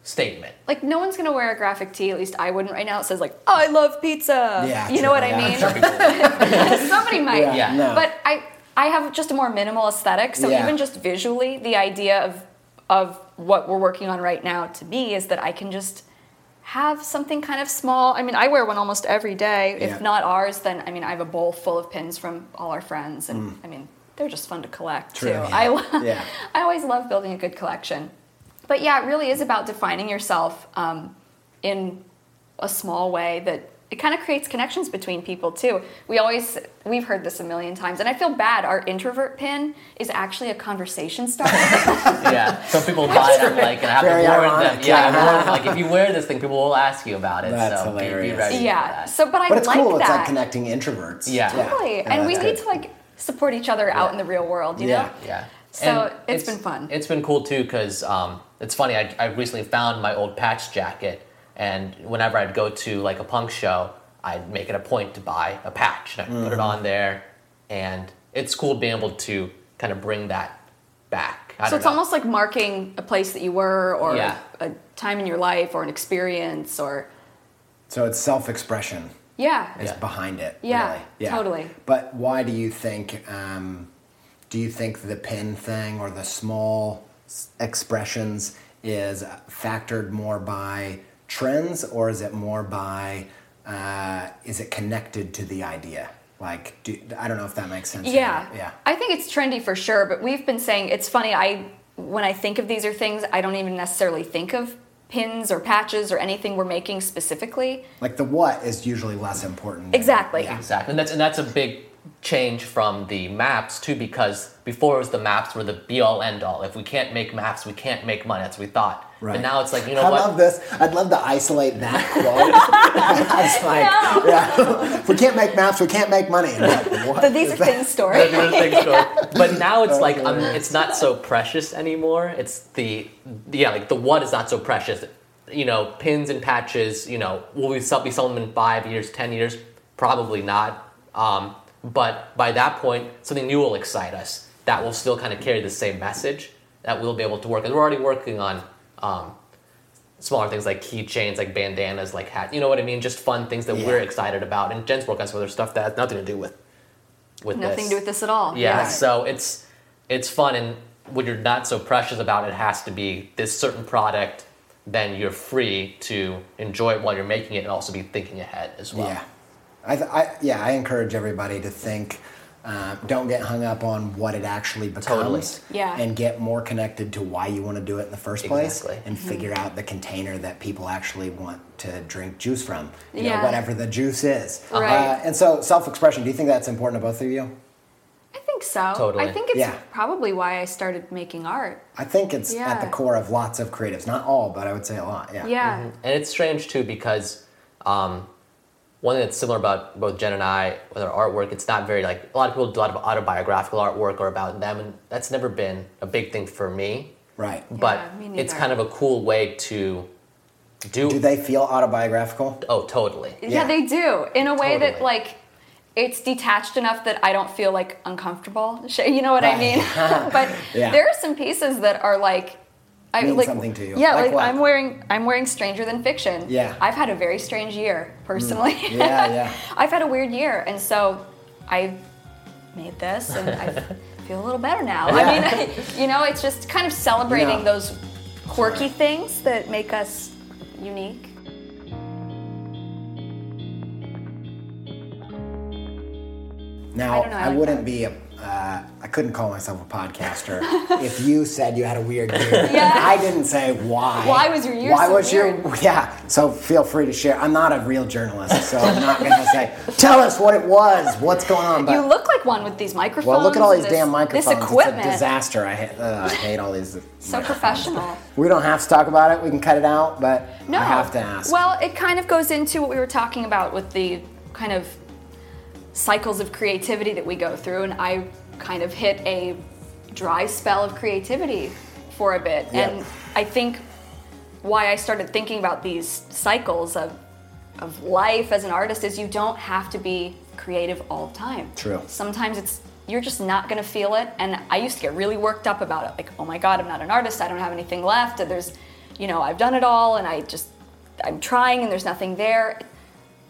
statement. Like no one's gonna wear a graphic tee. At least I wouldn't right now. It says like I love pizza. Yeah, you true, know what yeah, I mean. sure Somebody might. Yeah. no. But I I have just a more minimal aesthetic. So Yeah. even just visually, the idea of of what we're working on right now to me is that I can just have something kind of small. I mean, I wear one almost every day. Yeah. If not ours, then I mean, I have a bowl full of pins from all our friends, and I mean, they're just fun to collect Mm. True, too. yeah. I lo- Yeah. I always love building a good collection. But yeah, it really is about defining yourself um, in a small way that it kind of creates connections between people too. We always we've heard this a million times, and I feel bad. Our introvert pin is actually a conversation starter. yeah, some people buy them like and I have Very to warn ironic, them. Yeah, yeah. Warn them, like if you wear this thing, people will ask you about it. That's so be- be, hilarious. ready yeah. that. So, but I but it's like cool. that. It's like connecting introverts. Yeah. Totally. Yeah, and we that's need good. to like support each other out in the real world. You Yeah. know. Yeah. So And it's been fun. It's been cool too because um, it's funny. I, I recently found my old patch jacket, and whenever I'd go to like a punk show, I'd make it a point to buy a patch and I'd Mm-hmm. put it on there, and it's cool being able to kind of bring that back. I So don't it's know. almost like marking a place that you were, or Yeah. a time in your life, or an experience, or So it's self-expression yeah. is Yeah. behind it. Yeah, really. totally. But why do you think? Um, do you think the pin thing or the small s- expressions is factored more by trends, or is it more by? Uh, is it connected to the idea? Like, do, I don't know if that makes sense. Yeah. Yeah. I think it's trendy for sure, but we've been saying it's funny. I when I think of these are things, I don't even necessarily think of pins or patches or anything we're making specifically. Like the what is usually less important. Exactly. Yeah. Exactly, and that's and that's a big change from the maps too, because before it was the maps were the be all end all. If we can't make maps, we can't make money. That's what we thought. Right. But now it's like you know I what? love this. I'd love to isolate that quote. I was like, yeah, if we can't make maps, we can't make money. And I'm like, what The these is are that? things story. That's another thing story. But now it's like um, it's not so precious anymore. It's the yeah, like the what is not so precious. You know, pins and patches. You know, will we sell, be selling them in five years, ten years? Probably not. Um, but by that point, something new will excite us. That will still kind of carry the same message. That we'll be able to work. And we're already working on um, smaller things like keychains, like bandanas, like hats. You know what I mean? Just fun things that Yeah. we're excited about. And Jen's working on some other stuff that has nothing to do with with Nothing this. to do with this at all. Yeah, Right. so it's it's fun, and when you're not so precious about it, it has to be this certain product. Then you're free to enjoy it while you're making it, and also be thinking ahead as well. Yeah, I, th- I yeah, I encourage everybody to think. Uh, don't get hung up on what it actually becomes, Totally. Yeah. and get more connected to why you want to do it in the first place, Exactly. and figure out the container that people actually want to drink juice from. You Yeah. know, whatever the juice is. Right. Uh, and so, self-expression. Do you think that's important to both of you? I think so. Totally. I think it's Yeah. probably why I started making art. I think it's at the core of lots of creatives. Not all, but I would say a lot. Yeah. Yeah. And it's strange too because um, one thing that's similar about both Jen and I with our artwork, it's not very like a lot of people do a lot of autobiographical artwork or about them, and that's never been a big thing for me. Right. But me it's kind of a cool way to do. Do they feel autobiographical? oh, totally. Yeah, Yeah. they do. In a way that like it's detached enough that I don't feel like uncomfortable. You know what I mean? but Yeah. there are some pieces that are like I Mean like something to you. Yeah, Like like. I'm wearing I'm wearing Stranger Than Fiction. Yeah. I've had a very strange year personally. Mm. Yeah, yeah. I've had a weird year, and so I made this, and I feel a little better now. I mean, you know, it's just kind of celebrating Yeah. those quirky things that make us unique. Now, I know, I I, like wouldn't that. be a, uh, a couldn't call myself a podcaster if you said you had a weird year. Yeah. I didn't say why. Why was your year Why so was your yeah? So feel free to share. I'm not a real journalist, so I'm not gonna say tell us what it was, what's going on. But You look like one with these microphones. well, look at all these this, damn microphones. This equipment. It's a disaster. I, uh, I hate all these. So professional. We don't have to talk about it. We can cut it out, but No. I have to ask. Well, it kind of goes into what we were talking about with the kind of cycles of creativity that we go through, and I kind of hit a dry spell of creativity for a bit. Yep. And I think why I started thinking about these cycles of of life as an artist is you don't have to be creative all the time. True. Sometimes it's you're just not gonna feel it. And I used to get really worked up about it. Like, oh my god, I'm not an artist, I don't have anything left, and there's you know, I've done it all and I just I'm trying and there's nothing there.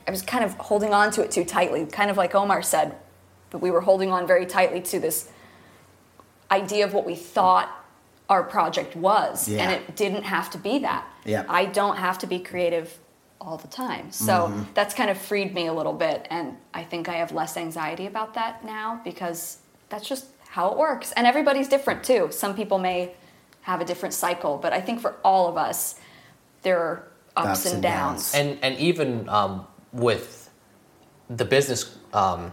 I was kind of holding on to it too tightly, kind of like Omar said, but we were holding on very tightly to this idea of what we thought our project was, Yeah. and it didn't have to be that. Yeah. I don't have to be creative all the time. So Mm-hmm. that's kind of freed me a little bit, and I think I have less anxiety about that now because that's just how it works. And everybody's different too. Some people may have a different cycle, but I think for all of us, there are ups, Ups and and downs. downs. and and even um, with the business um,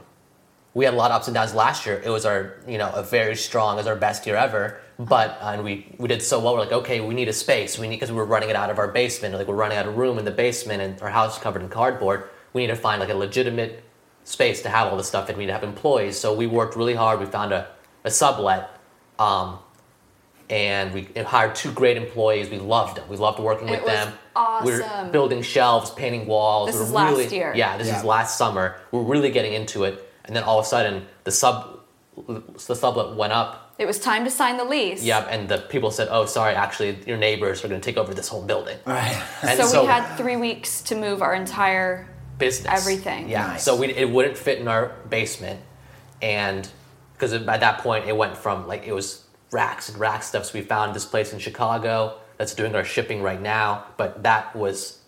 we had a lot of ups and downs last year. It was our you know a very strong it was our best year ever. But uh, and we we did so well. We're like okay we need a space. We need because we were running it out of our basement. Like we're running out of room in the basement and our house is covered in cardboard. We need to find like a legitimate space to have all this stuff and we need to have employees. So we worked really hard. We found a, a sublet um, and we hired two great employees. We loved them. We loved working It with was them. We were awesome. building shelves, painting walls. This we were is last year. Yeah, this Yeah. is last summer. We We're really getting into it, and then all of a sudden the sub, the sublet went up. It was time to sign the lease. Yep, and the people said, "Oh, sorry, actually, your neighbors are going to take over this whole building." Right. And So, we had three weeks to move our entire business. Everything. Yeah. Nice. So we, it wouldn't fit in our basement, and because by that point it went from like it was racks and rack stuff. So we found this place in Chicago that's doing our shipping right now, but that was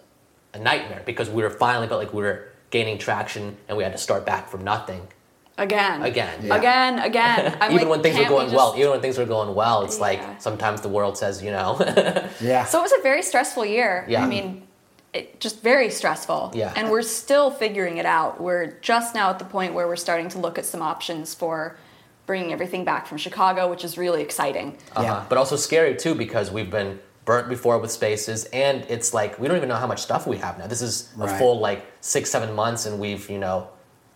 a nightmare because we were finally, but like we were gaining traction and we had to start back from nothing again, again. Yeah. again, again. I'm even like, when things were can't we going well, even when things were going well, it's Yeah. like sometimes the world says, you know, Yeah. So it was a very stressful year. Yeah. I mean, it, just very stressful. Yeah. And we're still figuring it out. We're just now at the point where we're starting to look at some options for bringing everything back from Chicago, which is really exciting. Uh-huh. Yeah. But also scary too because we've been burnt before with spaces, and it's like we don't even know how much stuff we have now. This is a Right. full like six, seven months, and we've you know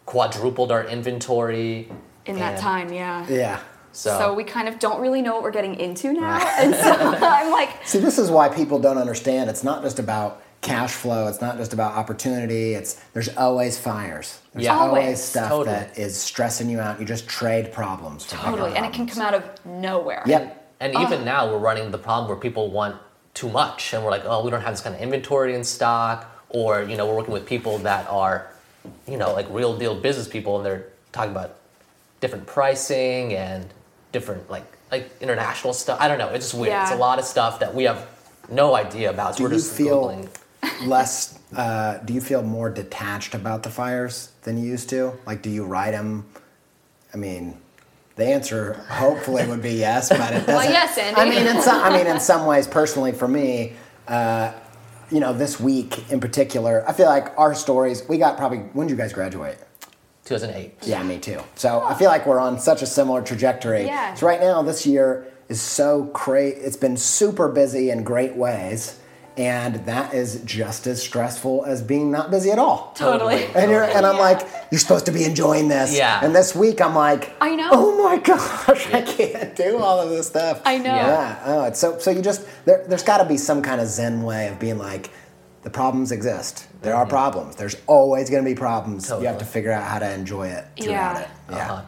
quadrupled our inventory In that time, yeah. yeah. So, So we kind of don't really know what we're getting into now. and so I'm like, See, this is why people don't understand. It's not just about cash flow. It's not just about opportunity. It's there's always fires. There's Yeah. always, Always. stuff Totally. that is stressing you out. You just trade problems. For totally. And it can come out of nowhere. Yep. and even ah. now we're running the problem where people want too much, and we're like, oh, we don't have this kind of inventory in stock, or you know, we're working with people that are, you know, like real deal business people, and they're talking about different pricing and different like like international stuff. I don't know. It's just weird. It's a lot of stuff that we have no idea about. So Do we're you just feel googling. Less? Uh, do you feel more detached about the fires than you used to? Like, do you ride them? I mean, the answer hopefully would be yes, but it doesn't. well, yes, Andy. I mean, in some, I mean, in some ways, personally, for me, uh, you know, this week in particular, I feel like our stories. We got probably. When did you guys graduate? 2008. Yeah, me too. So I feel like we're on such a similar trajectory. Yeah. So right now, this year is so great. It's been super busy in great ways, and that is just as stressful as being not busy at all. Totally. And you're, and I'm Yeah. like, you're supposed to be enjoying this. Yeah. And this week, I'm like, I know. Oh my gosh, I can't do all of this stuff. I know. Yeah. Oh, it's so so you just there. There's got to be some kind of zen way of being like. The problems exist. There are problems. There's always going to be problems. You have to figure out how to enjoy it throughout Yeah. it. Yeah. Uh-huh.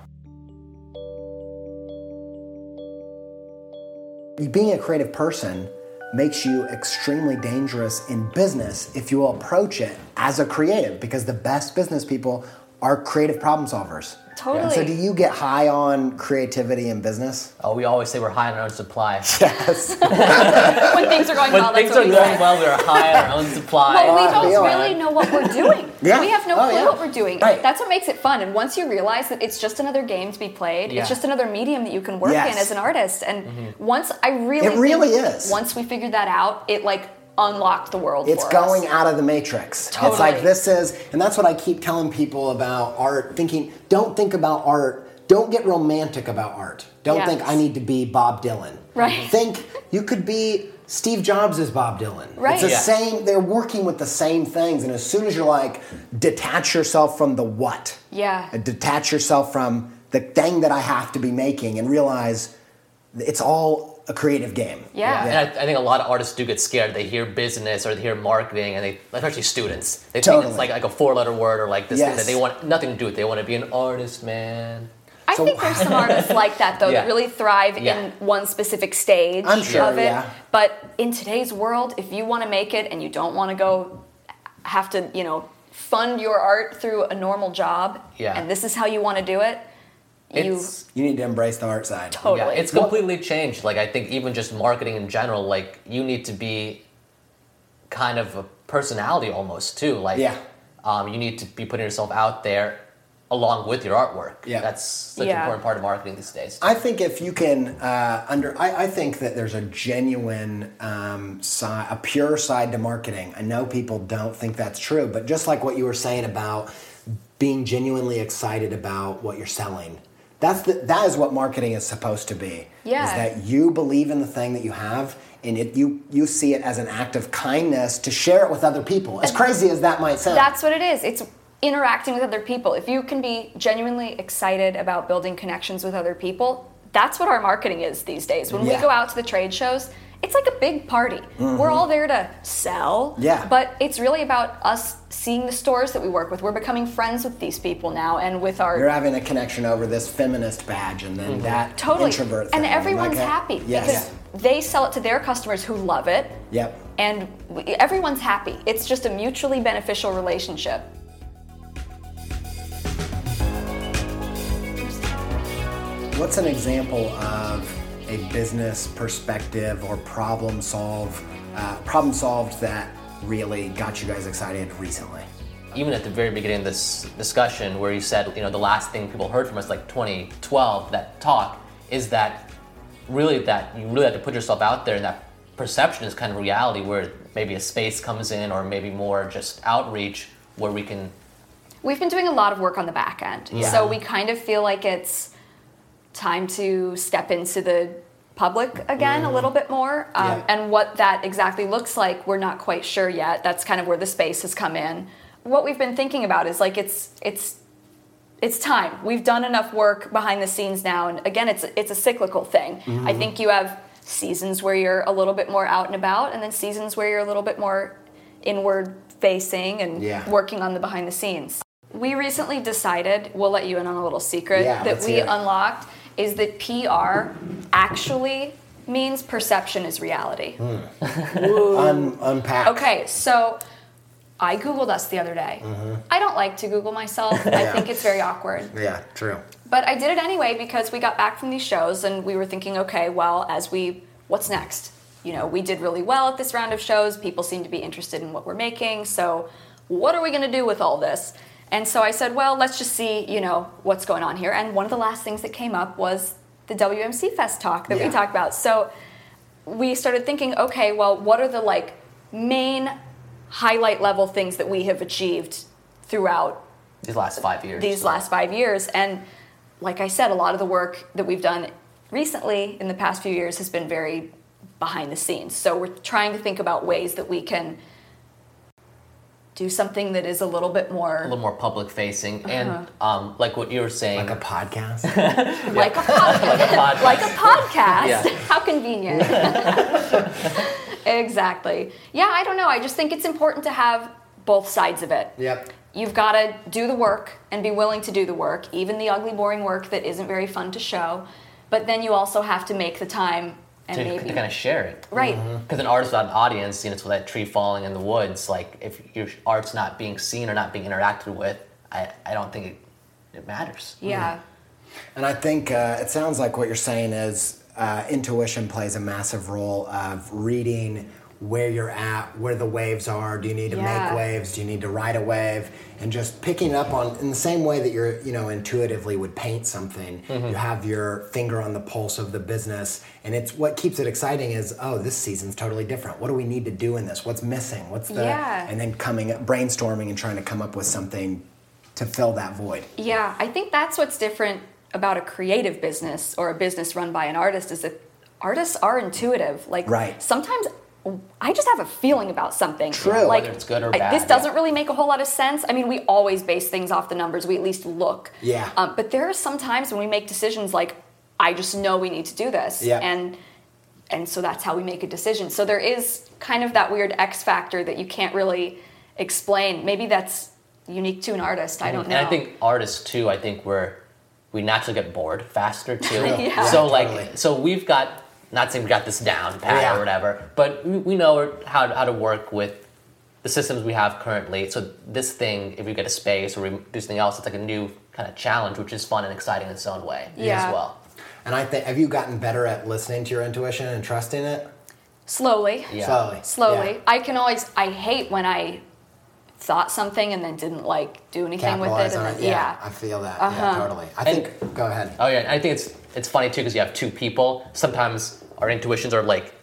being a creative person makes you extremely dangerous in business if you approach it as a creative because the best business people are creative problem solvers. Totally. So do you get high on creativity in business? Oh, we always say we're high on our own supply. Yes. when things are going When well, things that's are what going we say. well, we're high on our own supply. Well, we don't feel really know what we're doing. Yeah. We have no Oh, clue yeah. what we're doing. Right. That's what makes it fun. And once you realize that it's just another game to be played, Yeah. it's just another medium that you can work Yes. in as an artist. And Mm-hmm. once I really, It really is. Once we figured that out, it like unlocked the world. It's for going us. out of the matrix. It's like this is, and that's what I keep telling people about art. Thinking, don't think about art. Don't get romantic about art. Don't Yes. think I need to be Bob Dylan. Right. Think you could be Steve Jobs as Bob Dylan. Right. It's the Yeah. same. They're working with the same things, and as soon as you're like, detach yourself from the what. Yeah. Uh, Detach yourself from the thing that I have to be making, and realize it's all a creative game. Yeah. And I, I think a lot of artists do get scared. They hear business or they hear marketing, and they, especially students, they think it's like, like a four-letter word or like this thing that they want nothing to do with. They want to be an artist, man. I So- think there's some artists like that though Yeah. that really thrive Yeah. in one specific stage I'm sure, of it. yeah. But in today's world, if you want to make it and you don't want to go have to, you know, fund your art through a normal job, Yeah. and this is how you want to do it, you It's You need to embrace the art side. totally. yeah, it's completely changed. Like I think even just marketing in general, like you need to be kind of a personality almost too. Like Yeah. um, you need to be putting yourself out there along with your artwork. Yeah. that's such an Yeah. important part of marketing these days. I think if you can uh, under, I, I think that there's a genuine um, side, a pure side to marketing. I know people don't think that's true, but just like what you were saying about being genuinely excited about what you're selling, that's the, that is what marketing is supposed to be. Yeah. Is that you believe in the thing that you have, and it, you you see it as an act of kindness to share it with other people. As crazy as that might sound. That's what it is. It's interacting with other people. If you can be genuinely excited about building connections with other people, that's what our marketing is these days. When Yeah. we go out to the trade shows, it's like a big party. We're all there to sell. Mm-hmm. Yeah. But it's really about us seeing the stores that we work with. We're becoming friends with these people now and with our You're having a connection over this feminist badge, and then that totally introvert and everyone's Like, happy Yes. because they sell it to their customers who love it. Yep. And everyone's happy. It's just a mutually beneficial relationship. What's an example of a business perspective or problem solve, uh, problem solved that really got you guys excited recently? even at the very beginning of this discussion where you said, you know, the last thing people heard from us like 2012, that talk, is that really that you really have to put yourself out there and that perception is kind of reality where maybe a space comes in or maybe more just outreach where we can We've been doing a lot of work on the back end. Yeah. So we kind of feel like it's time to step into the public again a little bit more. Um, Yeah. And what that exactly looks like, we're not quite sure yet. That's kind of where the space has come in. What we've been thinking about is like it's it's it's time. We've done enough work behind the scenes now, and again, it's it's a cyclical thing. I think you have seasons where you're a little bit more out and about, and then seasons where you're a little bit more inward facing and Yeah. working on the behind the scenes. We recently decided, we'll let you in on a little secret Yeah, that we unlocked is that PR actually means perception is reality. Un- unpack. Okay, so I Googled us the other day. I don't like to Google myself, I Mm-hmm. Think it's very awkward. Yeah, true. But I did it anyway because we got back from these shows and we were thinking, okay, well, as we, what's next? You know, we did really well at this round of shows. People seem to be interested in what we're making. So, what are we going to do with all this? And so I said, well, let's just see, you know, what's going on here. And one of the last things that came up was the WMC Fest talk that Yeah. we talked about. So, we started thinking, okay, well, what are the like main highlight level things that we have achieved throughout these last five years. these last five years. And like I said, a lot of the work that we've done recently in the past few years has been very behind the scenes. So we're trying to think about ways that we can do something that is a little bit more a more little more public facing Uh-huh. and um, like what you were saying Like a podcast. like a podcast. podcast. like a podcast. Yeah. How convenient. exactly. Yeah, I don't know. I just think it's important to have both sides of it. yep. You've got to do the work and be willing to do the work, even the ugly, boring work that isn't very fun to show. But then you also have to make the time and to, maybe kind of share it. right. Because an artist without an audience, you know, it's with that tree falling in the woods. Like if your art's not being seen or not being interacted with, I, I don't think it, it matters. Yeah. And I think uh, it sounds like what you're saying is uh, intuition plays a massive role of reading where you're at, where the waves are. Do you need to Yeah. make waves? Do you need to ride a wave? And just picking up on in the same way that you're, you know, intuitively would paint something. Mm-hmm. You have your finger on the pulse of the business, and it's what keeps it exciting. Is oh, this season's totally different. What do we need to do in this? What's missing? What's the? Yeah. And then coming brainstorming and trying to come up with something to fill that void. Yeah, I think that's what's different about a creative business or a business run by an artist is that artists are intuitive. Like Right. sometimes I just have a feeling about something. True. Like Whether it's good or I- bad, this doesn't really make a whole lot of sense. I mean, we always base things off the numbers. We at least look. Yeah. Um, but there are some times when we make decisions like, I just know we need to do this. Yeah. And and so that's how we make a decision. So there is kind of that weird X factor that you can't really explain. Maybe that's unique to an artist. I don't know. And I think artists too. I think we're we naturally get bored faster too. Yeah. So Yeah, like, totally. so we've got not saying we got this down pat Yeah. or whatever, but we, we know how how to work with the systems we have currently. So this thing, if we get a space or we do something else, it's like a new kind of challenge, which is fun and exciting in its own way Yeah. as well. And I think, have you gotten better at listening to your intuition and trusting it? slowly. Yeah. Slowly. slowly. Yeah. I can always. I hate when I thought something and then didn't like do anything with it. And then, it. yeah. I feel that. Uh-huh. Yeah, totally. I And- think, go ahead. Oh yeah, I think it's it's funny too because you have two people. Sometimes our intuitions are like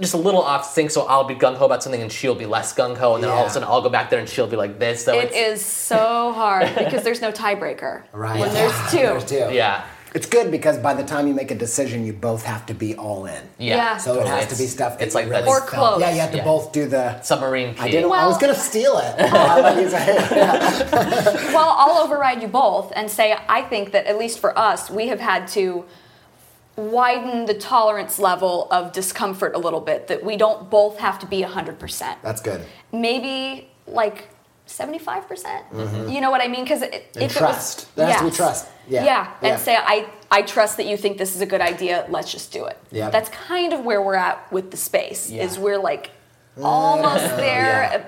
just a little off sync, so I'll be gung ho about something and she'll be less gung ho, and then all of a sudden I'll go back there and she'll be like this. So It it's, is so hard because there's no tiebreaker. Right. When there's two. There's two. Yeah, It's good because by the time you make a decision, you both have to be all in. yeah. Yeah. So it totally. has to be stuff that It's like really that Or close. Yeah, you have to Yeah. both do the. submarine key. I didn't. I was gonna steal it. I like you say, yeah. Well, I'll override you both and say I think that at least for us, we have had to widen the tolerance level of discomfort a little bit. That we don't both have to be hundred percent. That's good. Maybe like. 75%? percent You know what I mean? Because if Mm-hmm. It trust. was. There has to be trust. Yeah. Yeah. Yeah. And say, I, I trust that you think this is a good idea. Let's just do it. Yeah. That's kind of where we're at with the space, Yeah. is we're like almost there. Yeah.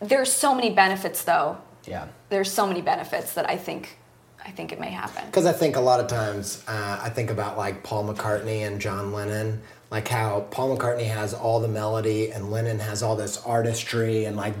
There's so many benefits, though. Yeah. There's so many benefits that I think, I think it may happen. Because I think a lot of times uh, I think about like Paul McCartney and John Lennon, like how Paul McCartney has all the melody and Lennon has all this artistry and like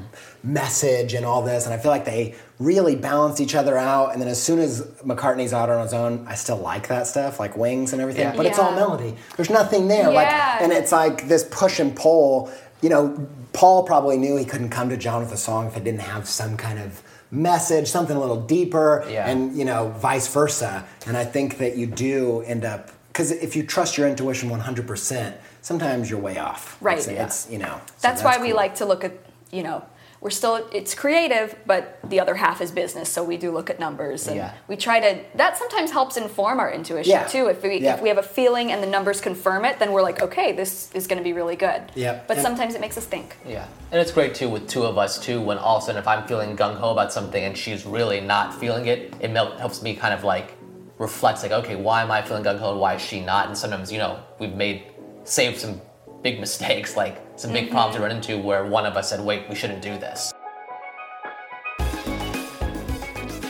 message and all this, and I feel like they really balanced each other out. And then as soon as McCartney's out on his own, I still like that stuff, like Wings and everything, Yeah. but it's all melody. There's nothing there, like, Yeah. and it's like this push and pull. You know, Paul probably knew he couldn't come to John with a song if it didn't have some kind of message, something a little deeper, Yeah. and you know, vice versa. And I think that you do end up because if you trust your intuition 100%, sometimes you're way off. Right. It's, Yeah. it's, you know. so That's, why we like to look at, you know, we're still, it's creative, but the other half is business. So we do look at numbers and Yeah. we try to, that sometimes helps inform our intuition Yeah. too. If we, Yeah. if we have a feeling and the numbers confirm it, then we're like, okay, this is going to be really good. Yeah. But And- sometimes it makes us think. Yeah, and it's great too with two of us too. When all of a sudden, if I'm feeling gung ho about something and she's really not feeling it, it helps me kind of like reflect, like, okay, why am I feeling gung ho why is she not? And sometimes, you know, we've made saved some big mistakes, like some big problems we run into where one of us said, wait, we shouldn't do this.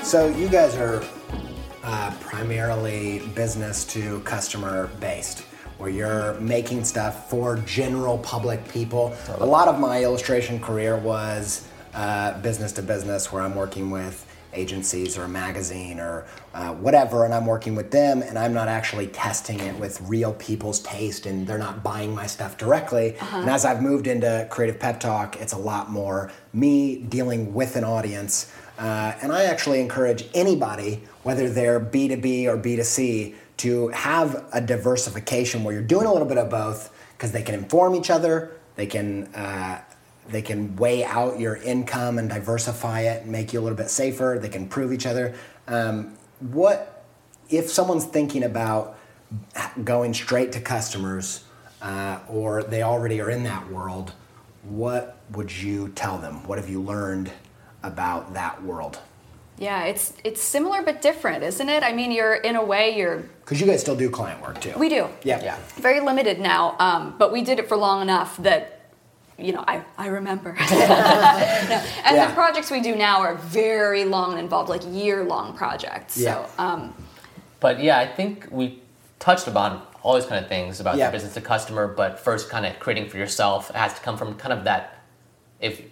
So you guys are uh, primarily business to customer based, where you're making stuff for general public people. A lot of my illustration career was uh, business to business, where I'm working with agencies or a magazine or uh, whatever, and I'm working with them, and I'm not actually testing it with real people's taste, and they're not buying my stuff directly. And as I've moved into Creative Pep Talk, it's a lot more me dealing with an audience. Uh, and I actually encourage anybody, whether they're B2B or B2C, to have a diversification where you're doing a little bit of both because they can inform each other, they can uh, they can weigh out your income and diversify it and make you a little bit safer. They can prove each other. Um, what if someone's thinking about going straight to customers uh, or they already are in that world? What would you tell them? What have you learned about that world? Yeah, it's it's similar but different, isn't it? I mean, you're in a way you're Because you guys still do client work too. we do. Yeah. Yeah. Very limited now, um, but we did it for long enough that you know, I, I remember. No, And Yeah. the projects we do now are very long and involved, like year long projects. Yeah. So, um, But yeah, I think we touched upon all these kind of things about Yeah. your business to customer, but first kind of creating for yourself it has to come from kind of that if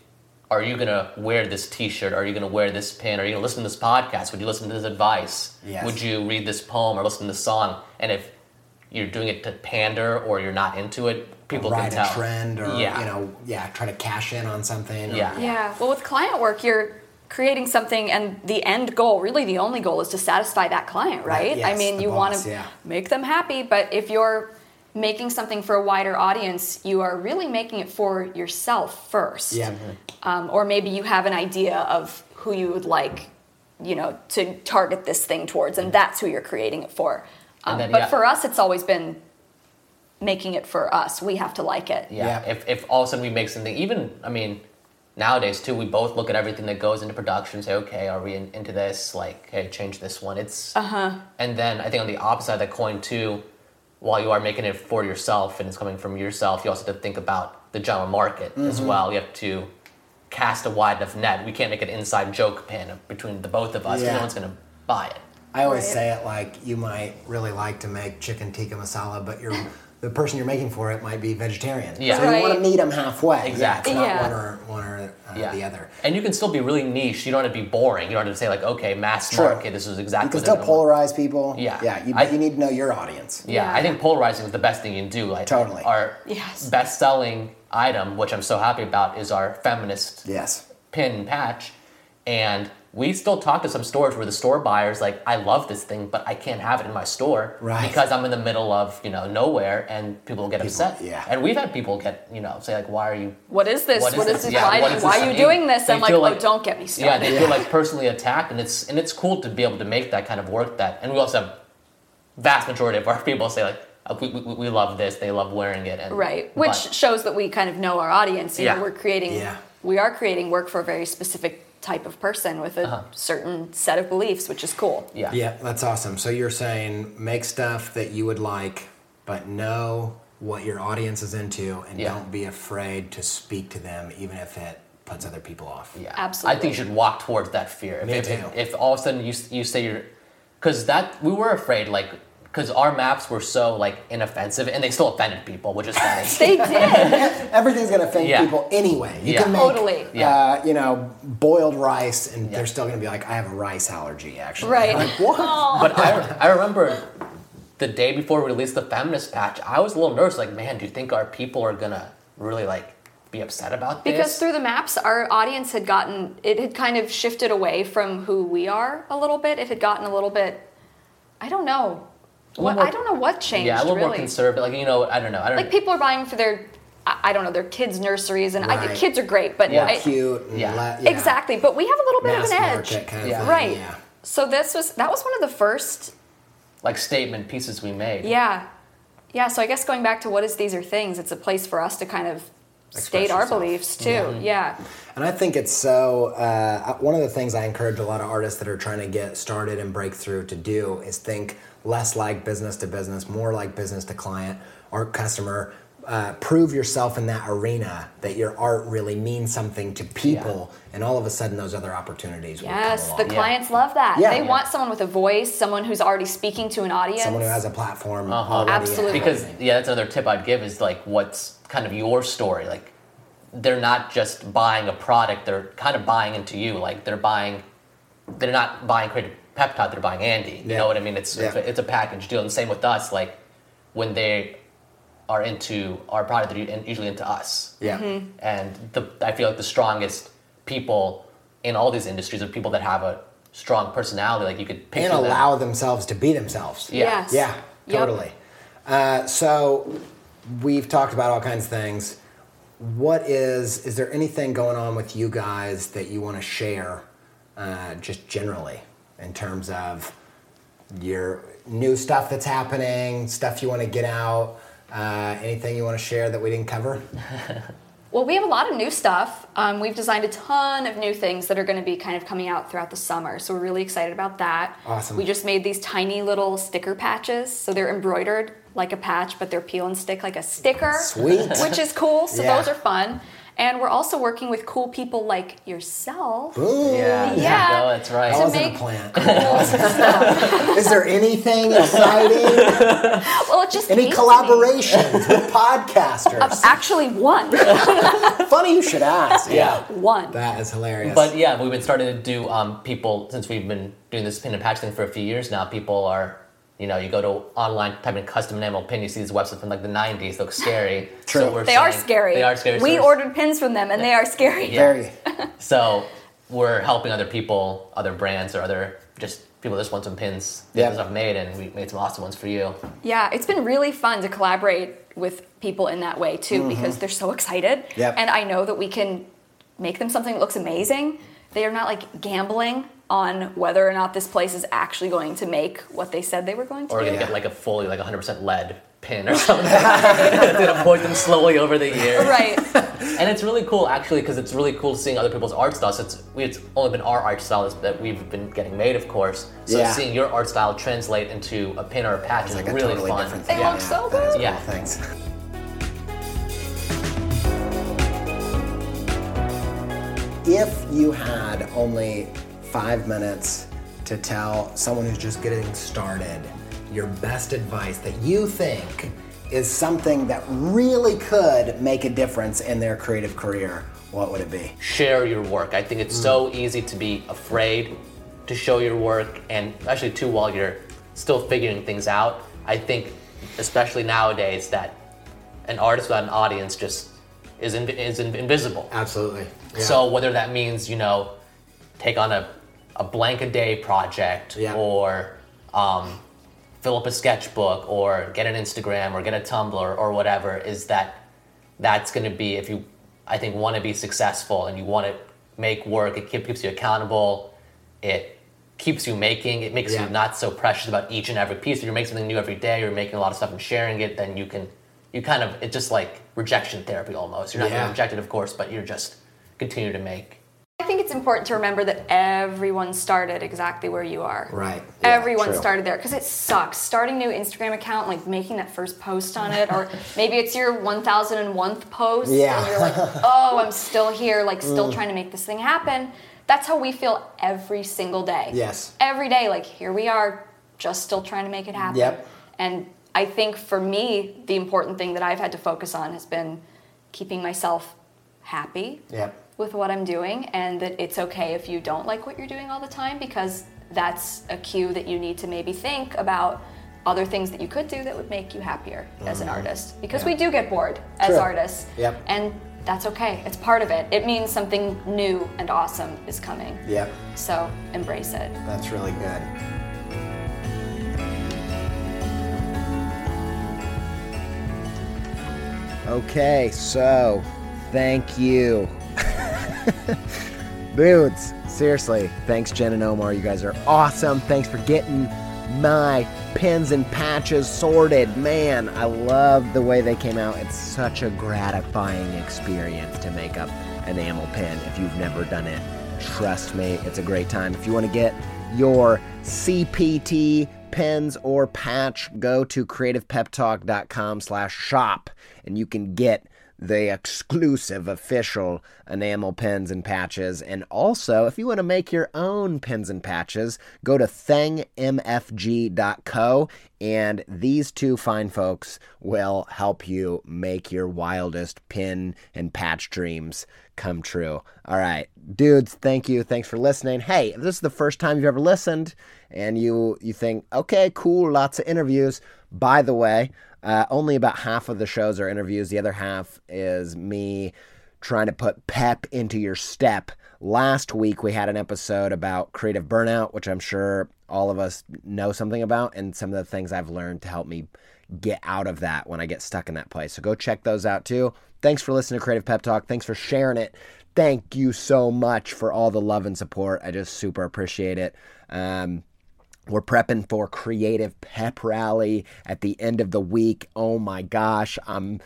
are you gonna wear this t-shirt? Are you gonna wear this pin? Are you gonna listen to this podcast? Would you listen to this advice? Yes. Would you read this poem or listen to this song? And if you're doing it to pander or you're not into it, people ride can a tell. trend or yeah. you know yeah try to cash in on something or- Yeah. yeah. Well, with client work, you're creating something, and the end goal, really the only goal, is to satisfy that client, Right, right? yes, I mean, the you want to yeah. make them happy, but if you're making something for a wider audience, you are really making it for yourself first. yeah um, or maybe you have an idea of who you would like you know to target this thing towards and that's who you're creating it for um, then, but yeah. for us it's always been making it for us we have to like it Yeah. Yeah. If, if all of a sudden we make something, even, I mean, nowadays too, we both look at everything that goes into production, say, okay, are we in, into this? Like, hey, change this one. It's, uh-huh. and then I think on the opposite side of the coin too, while you are making it for yourself and it's coming from yourself, you also have to think about the general market as well. You have to cast a wide enough net. We can't make an inside joke pin between the both of us. Yeah. No one's going to buy it. I always Right. say it like you might really like to make chicken tikka masala, but you're the person you're making for it might be vegetarian. Yeah. So you want to meet them halfway. Exactly. Yeah, it's not Yeah. one or one or uh, Yeah. the other. And you can still be really niche. You don't have to be boring. You don't have to say like, okay, mass True. market. This is exactly. You can still everyone wants. polarize people. Yeah. Yeah. You, I- you need to know your audience. Yeah, Yeah. I think polarizing is the best thing you can do. Like Totally. our Yes. best-selling item, which I'm so happy about, is our feminist Yes. pin patch, and we still talk to some stores where the store buyers like, I love this thing, but I can't have it in my store Right. because I'm in the middle of you know nowhere, and people get upset. yeah. and we've had people get you know say like, why are you? what is this What what is is, this? this Yeah, why, what does why this are you mean? doing this They i'm like feel oh don't get me started. Yeah, started they feel like personally attacked, and it's and it's cool to be able to make that kind of work. That and we also have vast majority of our people say like, oh, we, we, we love this, they love wearing it, and right which but- shows that we kind of know our audience you Yeah. know we're creating Yeah. we are creating work for a very specific type of person with a Uh-huh. certain set of beliefs which is cool yeah, Yeah, that's awesome. So you're saying make stuff that you would like, but know what your audience is into, and Yeah. don't be afraid to speak to them, even if it puts other people off. Yeah, Absolutely. I think you should walk towards that fear. If, Me if, too. if, if all of a sudden you you say you're, because that we were afraid like because our maps were so like inoffensive and they still offended people, which is funny. they did Everything's gonna offend Yeah. people anyway. You Yeah. can make, Totally. Yeah. uh, you know, boiled rice, and Yeah. they're still gonna be like, "I have a rice allergy." Actually, Right. Like, what? but I, I remember the day before we released the feminist patch, I was a little nervous. Like, man, do you think our people are gonna really like be upset about this? Because through the maps, our audience had gotten, it had kind of shifted away from who we are a little bit. It had gotten a little bit, I don't know. What, more- I don't know what changed, yeah, a little really. more conservative. Like you know, I don't know. I don't like people are buying for their, I, I don't know, their kids' nurseries, and I, kids are great, but Yeah. I, Cute. And Yeah. la- yeah. exactly. But we have a little bit Mass of an edge, kind of Yeah. thing. right? Yeah. So this was that was one of the first like statement pieces we made. Yeah. Yeah, so I guess going back to what is these are things, it's a place for us to kind of Express state our beliefs too. Yeah. And I think it's so. Uh, one of the things I encourage a lot of artists that are trying to get started and break through to do is think less like business to business, more like business to client or customer. Uh, prove yourself in that arena that your art really means something to people, and all of a sudden those other opportunities will Yes, come the along. Yeah. clients love that. Yeah. they Yeah. want someone with a voice, someone who's already speaking to an audience. Someone who has a platform. Uh-huh. already and Absolutely. because yeah that's another tip i'd give is like what's kind of your story like they're not just buying a product they're kind of buying into you like they're buying they're not buying creative Pep Talk they're buying andy you Yeah. know what i mean it's it's, a, it's a package deal and same with us like when they are into our product they're usually into us yeah, Mm-hmm. and the, i feel like the strongest people in all these industries are people that have a strong personality like you could picture and them. allow themselves to be themselves. Yeah. Yes. Yeah, Yep. totally. Uh, so we've talked about all kinds of things. What is is there anything going on with you guys that you want to share, uh, just generally in terms of your new stuff that's happening, stuff you want to get out, uh, anything you want to share that we didn't cover? Well, we have a lot of new stuff. Um, we've designed a ton of new things that are going to be kind of coming out throughout the summer. So we're really excited about that. Awesome. We just made these tiny little sticker patches. So they're embroidered like a patch, but they're peel and stick like a sticker. Sweet. Which is cool. So Yeah. those are fun. And we're also working with cool people like yourself. Ooh. Yeah. Yeah. No, that's right. To wasn't make- a plan. Cool stuff. Is there anything exciting? Well, it just Any came me. collaborations with podcasters? Actually, one. Funny you should ask. Yeah. one. That is hilarious. But yeah, we've been starting to do um, people since we've been doing this pin and patch thing for a few years now. People are, you know, you go to online, type in custom enamel pin, you see these websites from like the '90s, look scary. True. So we're They are scary. They are scary. We we're- ordered pins from them, and they are scary. Yeah. Very. So we're helping other people, other brands, or other just people just want some pins that Yeah. stuff made, and we made some awesome ones for you. Yeah, it's been really fun to collaborate with people in that way too because they're so excited. Mm-hmm. Yep. And I know that we can make them something that looks amazing. They are not like gambling on whether or not this place is actually going to make what they said they were going to Or do. gonna get like a fully like 100% lead pin or something. it's gonna point them slowly over the years. right. And it's really cool actually because it's really cool seeing other people's art styles. It's it's only been our art style that we've been getting made, of course. So Yeah. seeing your art style translate into a pin or a patch It's is like a really totally fun. different They thing. look so good. Yeah. cool. Thanks. If you had only five minutes to tell someone who's just getting started your best advice that you think is something that really could make a difference in their creative career, what would it be? Share your work. I think it's mm. so easy to be afraid to show your work, and especially too while you're still figuring things out. I think, especially nowadays, that an artist without an audience just is is inv- invisible. Absolutely. So whether that means you know take on a, a blank a day project Yeah. or um, fill up a sketchbook or get an Instagram or get a Tumblr or whatever is that that's going to be if you I think want to be successful and you want to make work it keeps you accountable it keeps you making it makes Yeah. you not so precious about each and every piece if you're making something new every day you're making a lot of stuff and sharing it then you can you kind of it's just like rejection therapy almost you're not Yeah. getting rejected of course but you're just continue to make I think it's important to remember that everyone started exactly where you are. Right. Yeah, everyone true. started there because it sucks. Starting new Instagram account, like making that first post on it, or maybe it's your 1001th post, Yeah. and you're like, oh, I'm still here, like still mm. trying to make this thing happen. That's how we feel every single day. Yes. Every day, like here we are, just still trying to make it happen. Yep. And I think for me, the important thing that I've had to focus on has been keeping myself happy Yep. with what I'm doing, and that it's okay if you don't like what you're doing all the time because that's a cue that you need to maybe think about other things that you could do that would make you happier as an mm-hmm. artist because we do get bored as True. artists Yep. and that's okay it's part of it it means something new and awesome is coming Yep. so embrace it That's really good. Okay, so thank you. Dudes, seriously, thanks Jen and Omar. You guys are awesome. Thanks for getting my pins and patches sorted. Man, I love the way they came out. It's such a gratifying experience to make up an enamel pin if you've never done it. Trust me, it's a great time. If you want to get your CPT pens or patch, go to creativepeptalk.com slash shop and you can get the exclusive official enamel pens and patches. And also, if you want to make your own pens and patches, go to thingmfg.co and these two fine folks will help you make your wildest pin and patch dreams come true. All right, dudes, thank you. Thanks for listening. Hey, if this is the first time you've ever listened and you you think, "Okay, cool, lots of interviews." By the way, uh, only about half of the shows are interviews. The other half is me trying to put pep into your step. Last week we had an episode about creative burnout, which I'm sure all of us know something about, and some of the things I've learned to help me get out of that when I get stuck in that place. So go check those out too. Thanks for listening to Creative Pep Talk. Thanks for sharing it. Thank you so much for all the love and support. I just super appreciate it. Um, we're prepping for creative pep rally at the end of the week. Oh my gosh, I'm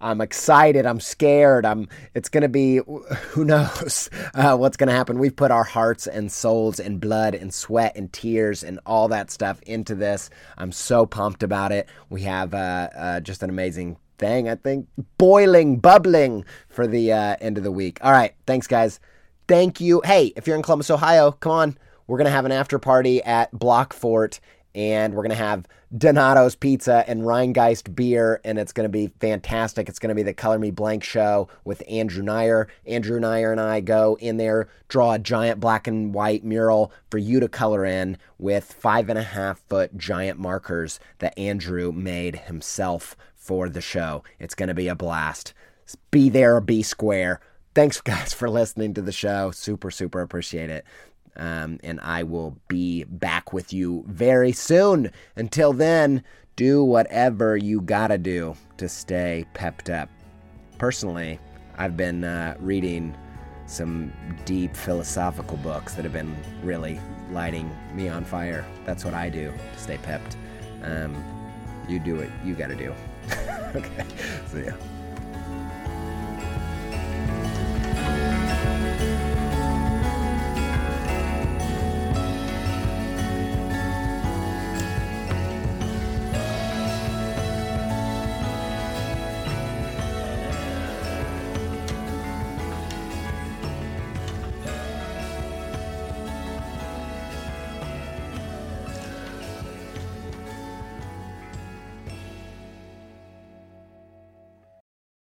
I'm excited. I'm scared. I'm. It's gonna be. Who knows uh, what's gonna happen? We've put our hearts and souls and blood and sweat and tears and all that stuff into this. I'm so pumped about it. We have uh, uh, just an amazing thing. I think boiling, bubbling for the uh, end of the week. All right. Thanks, guys. Thank you. Hey, if you're in Columbus, Ohio, come on. We're gonna have an after party at Block Fort and we're going to have Donato's Pizza and Rhinegeist beer, and it's going to be fantastic. It's going to be the Color Me Blank show with Andrew Neyer. Andrew Neyer and I go in there, draw a giant black and white mural for you to color in with five and a half foot giant markers that Andrew made himself for the show. It's going to be a blast. Be there be square. Thanks, guys, for listening to the show. Super, super appreciate it. Um, and I will be back with you very soon. Until then, do whatever you gotta do to stay pepped up. Personally, I've been uh, reading some deep philosophical books that have been really lighting me on fire. That's what I do to stay pepped. Um, you do what you gotta do. okay, see ya.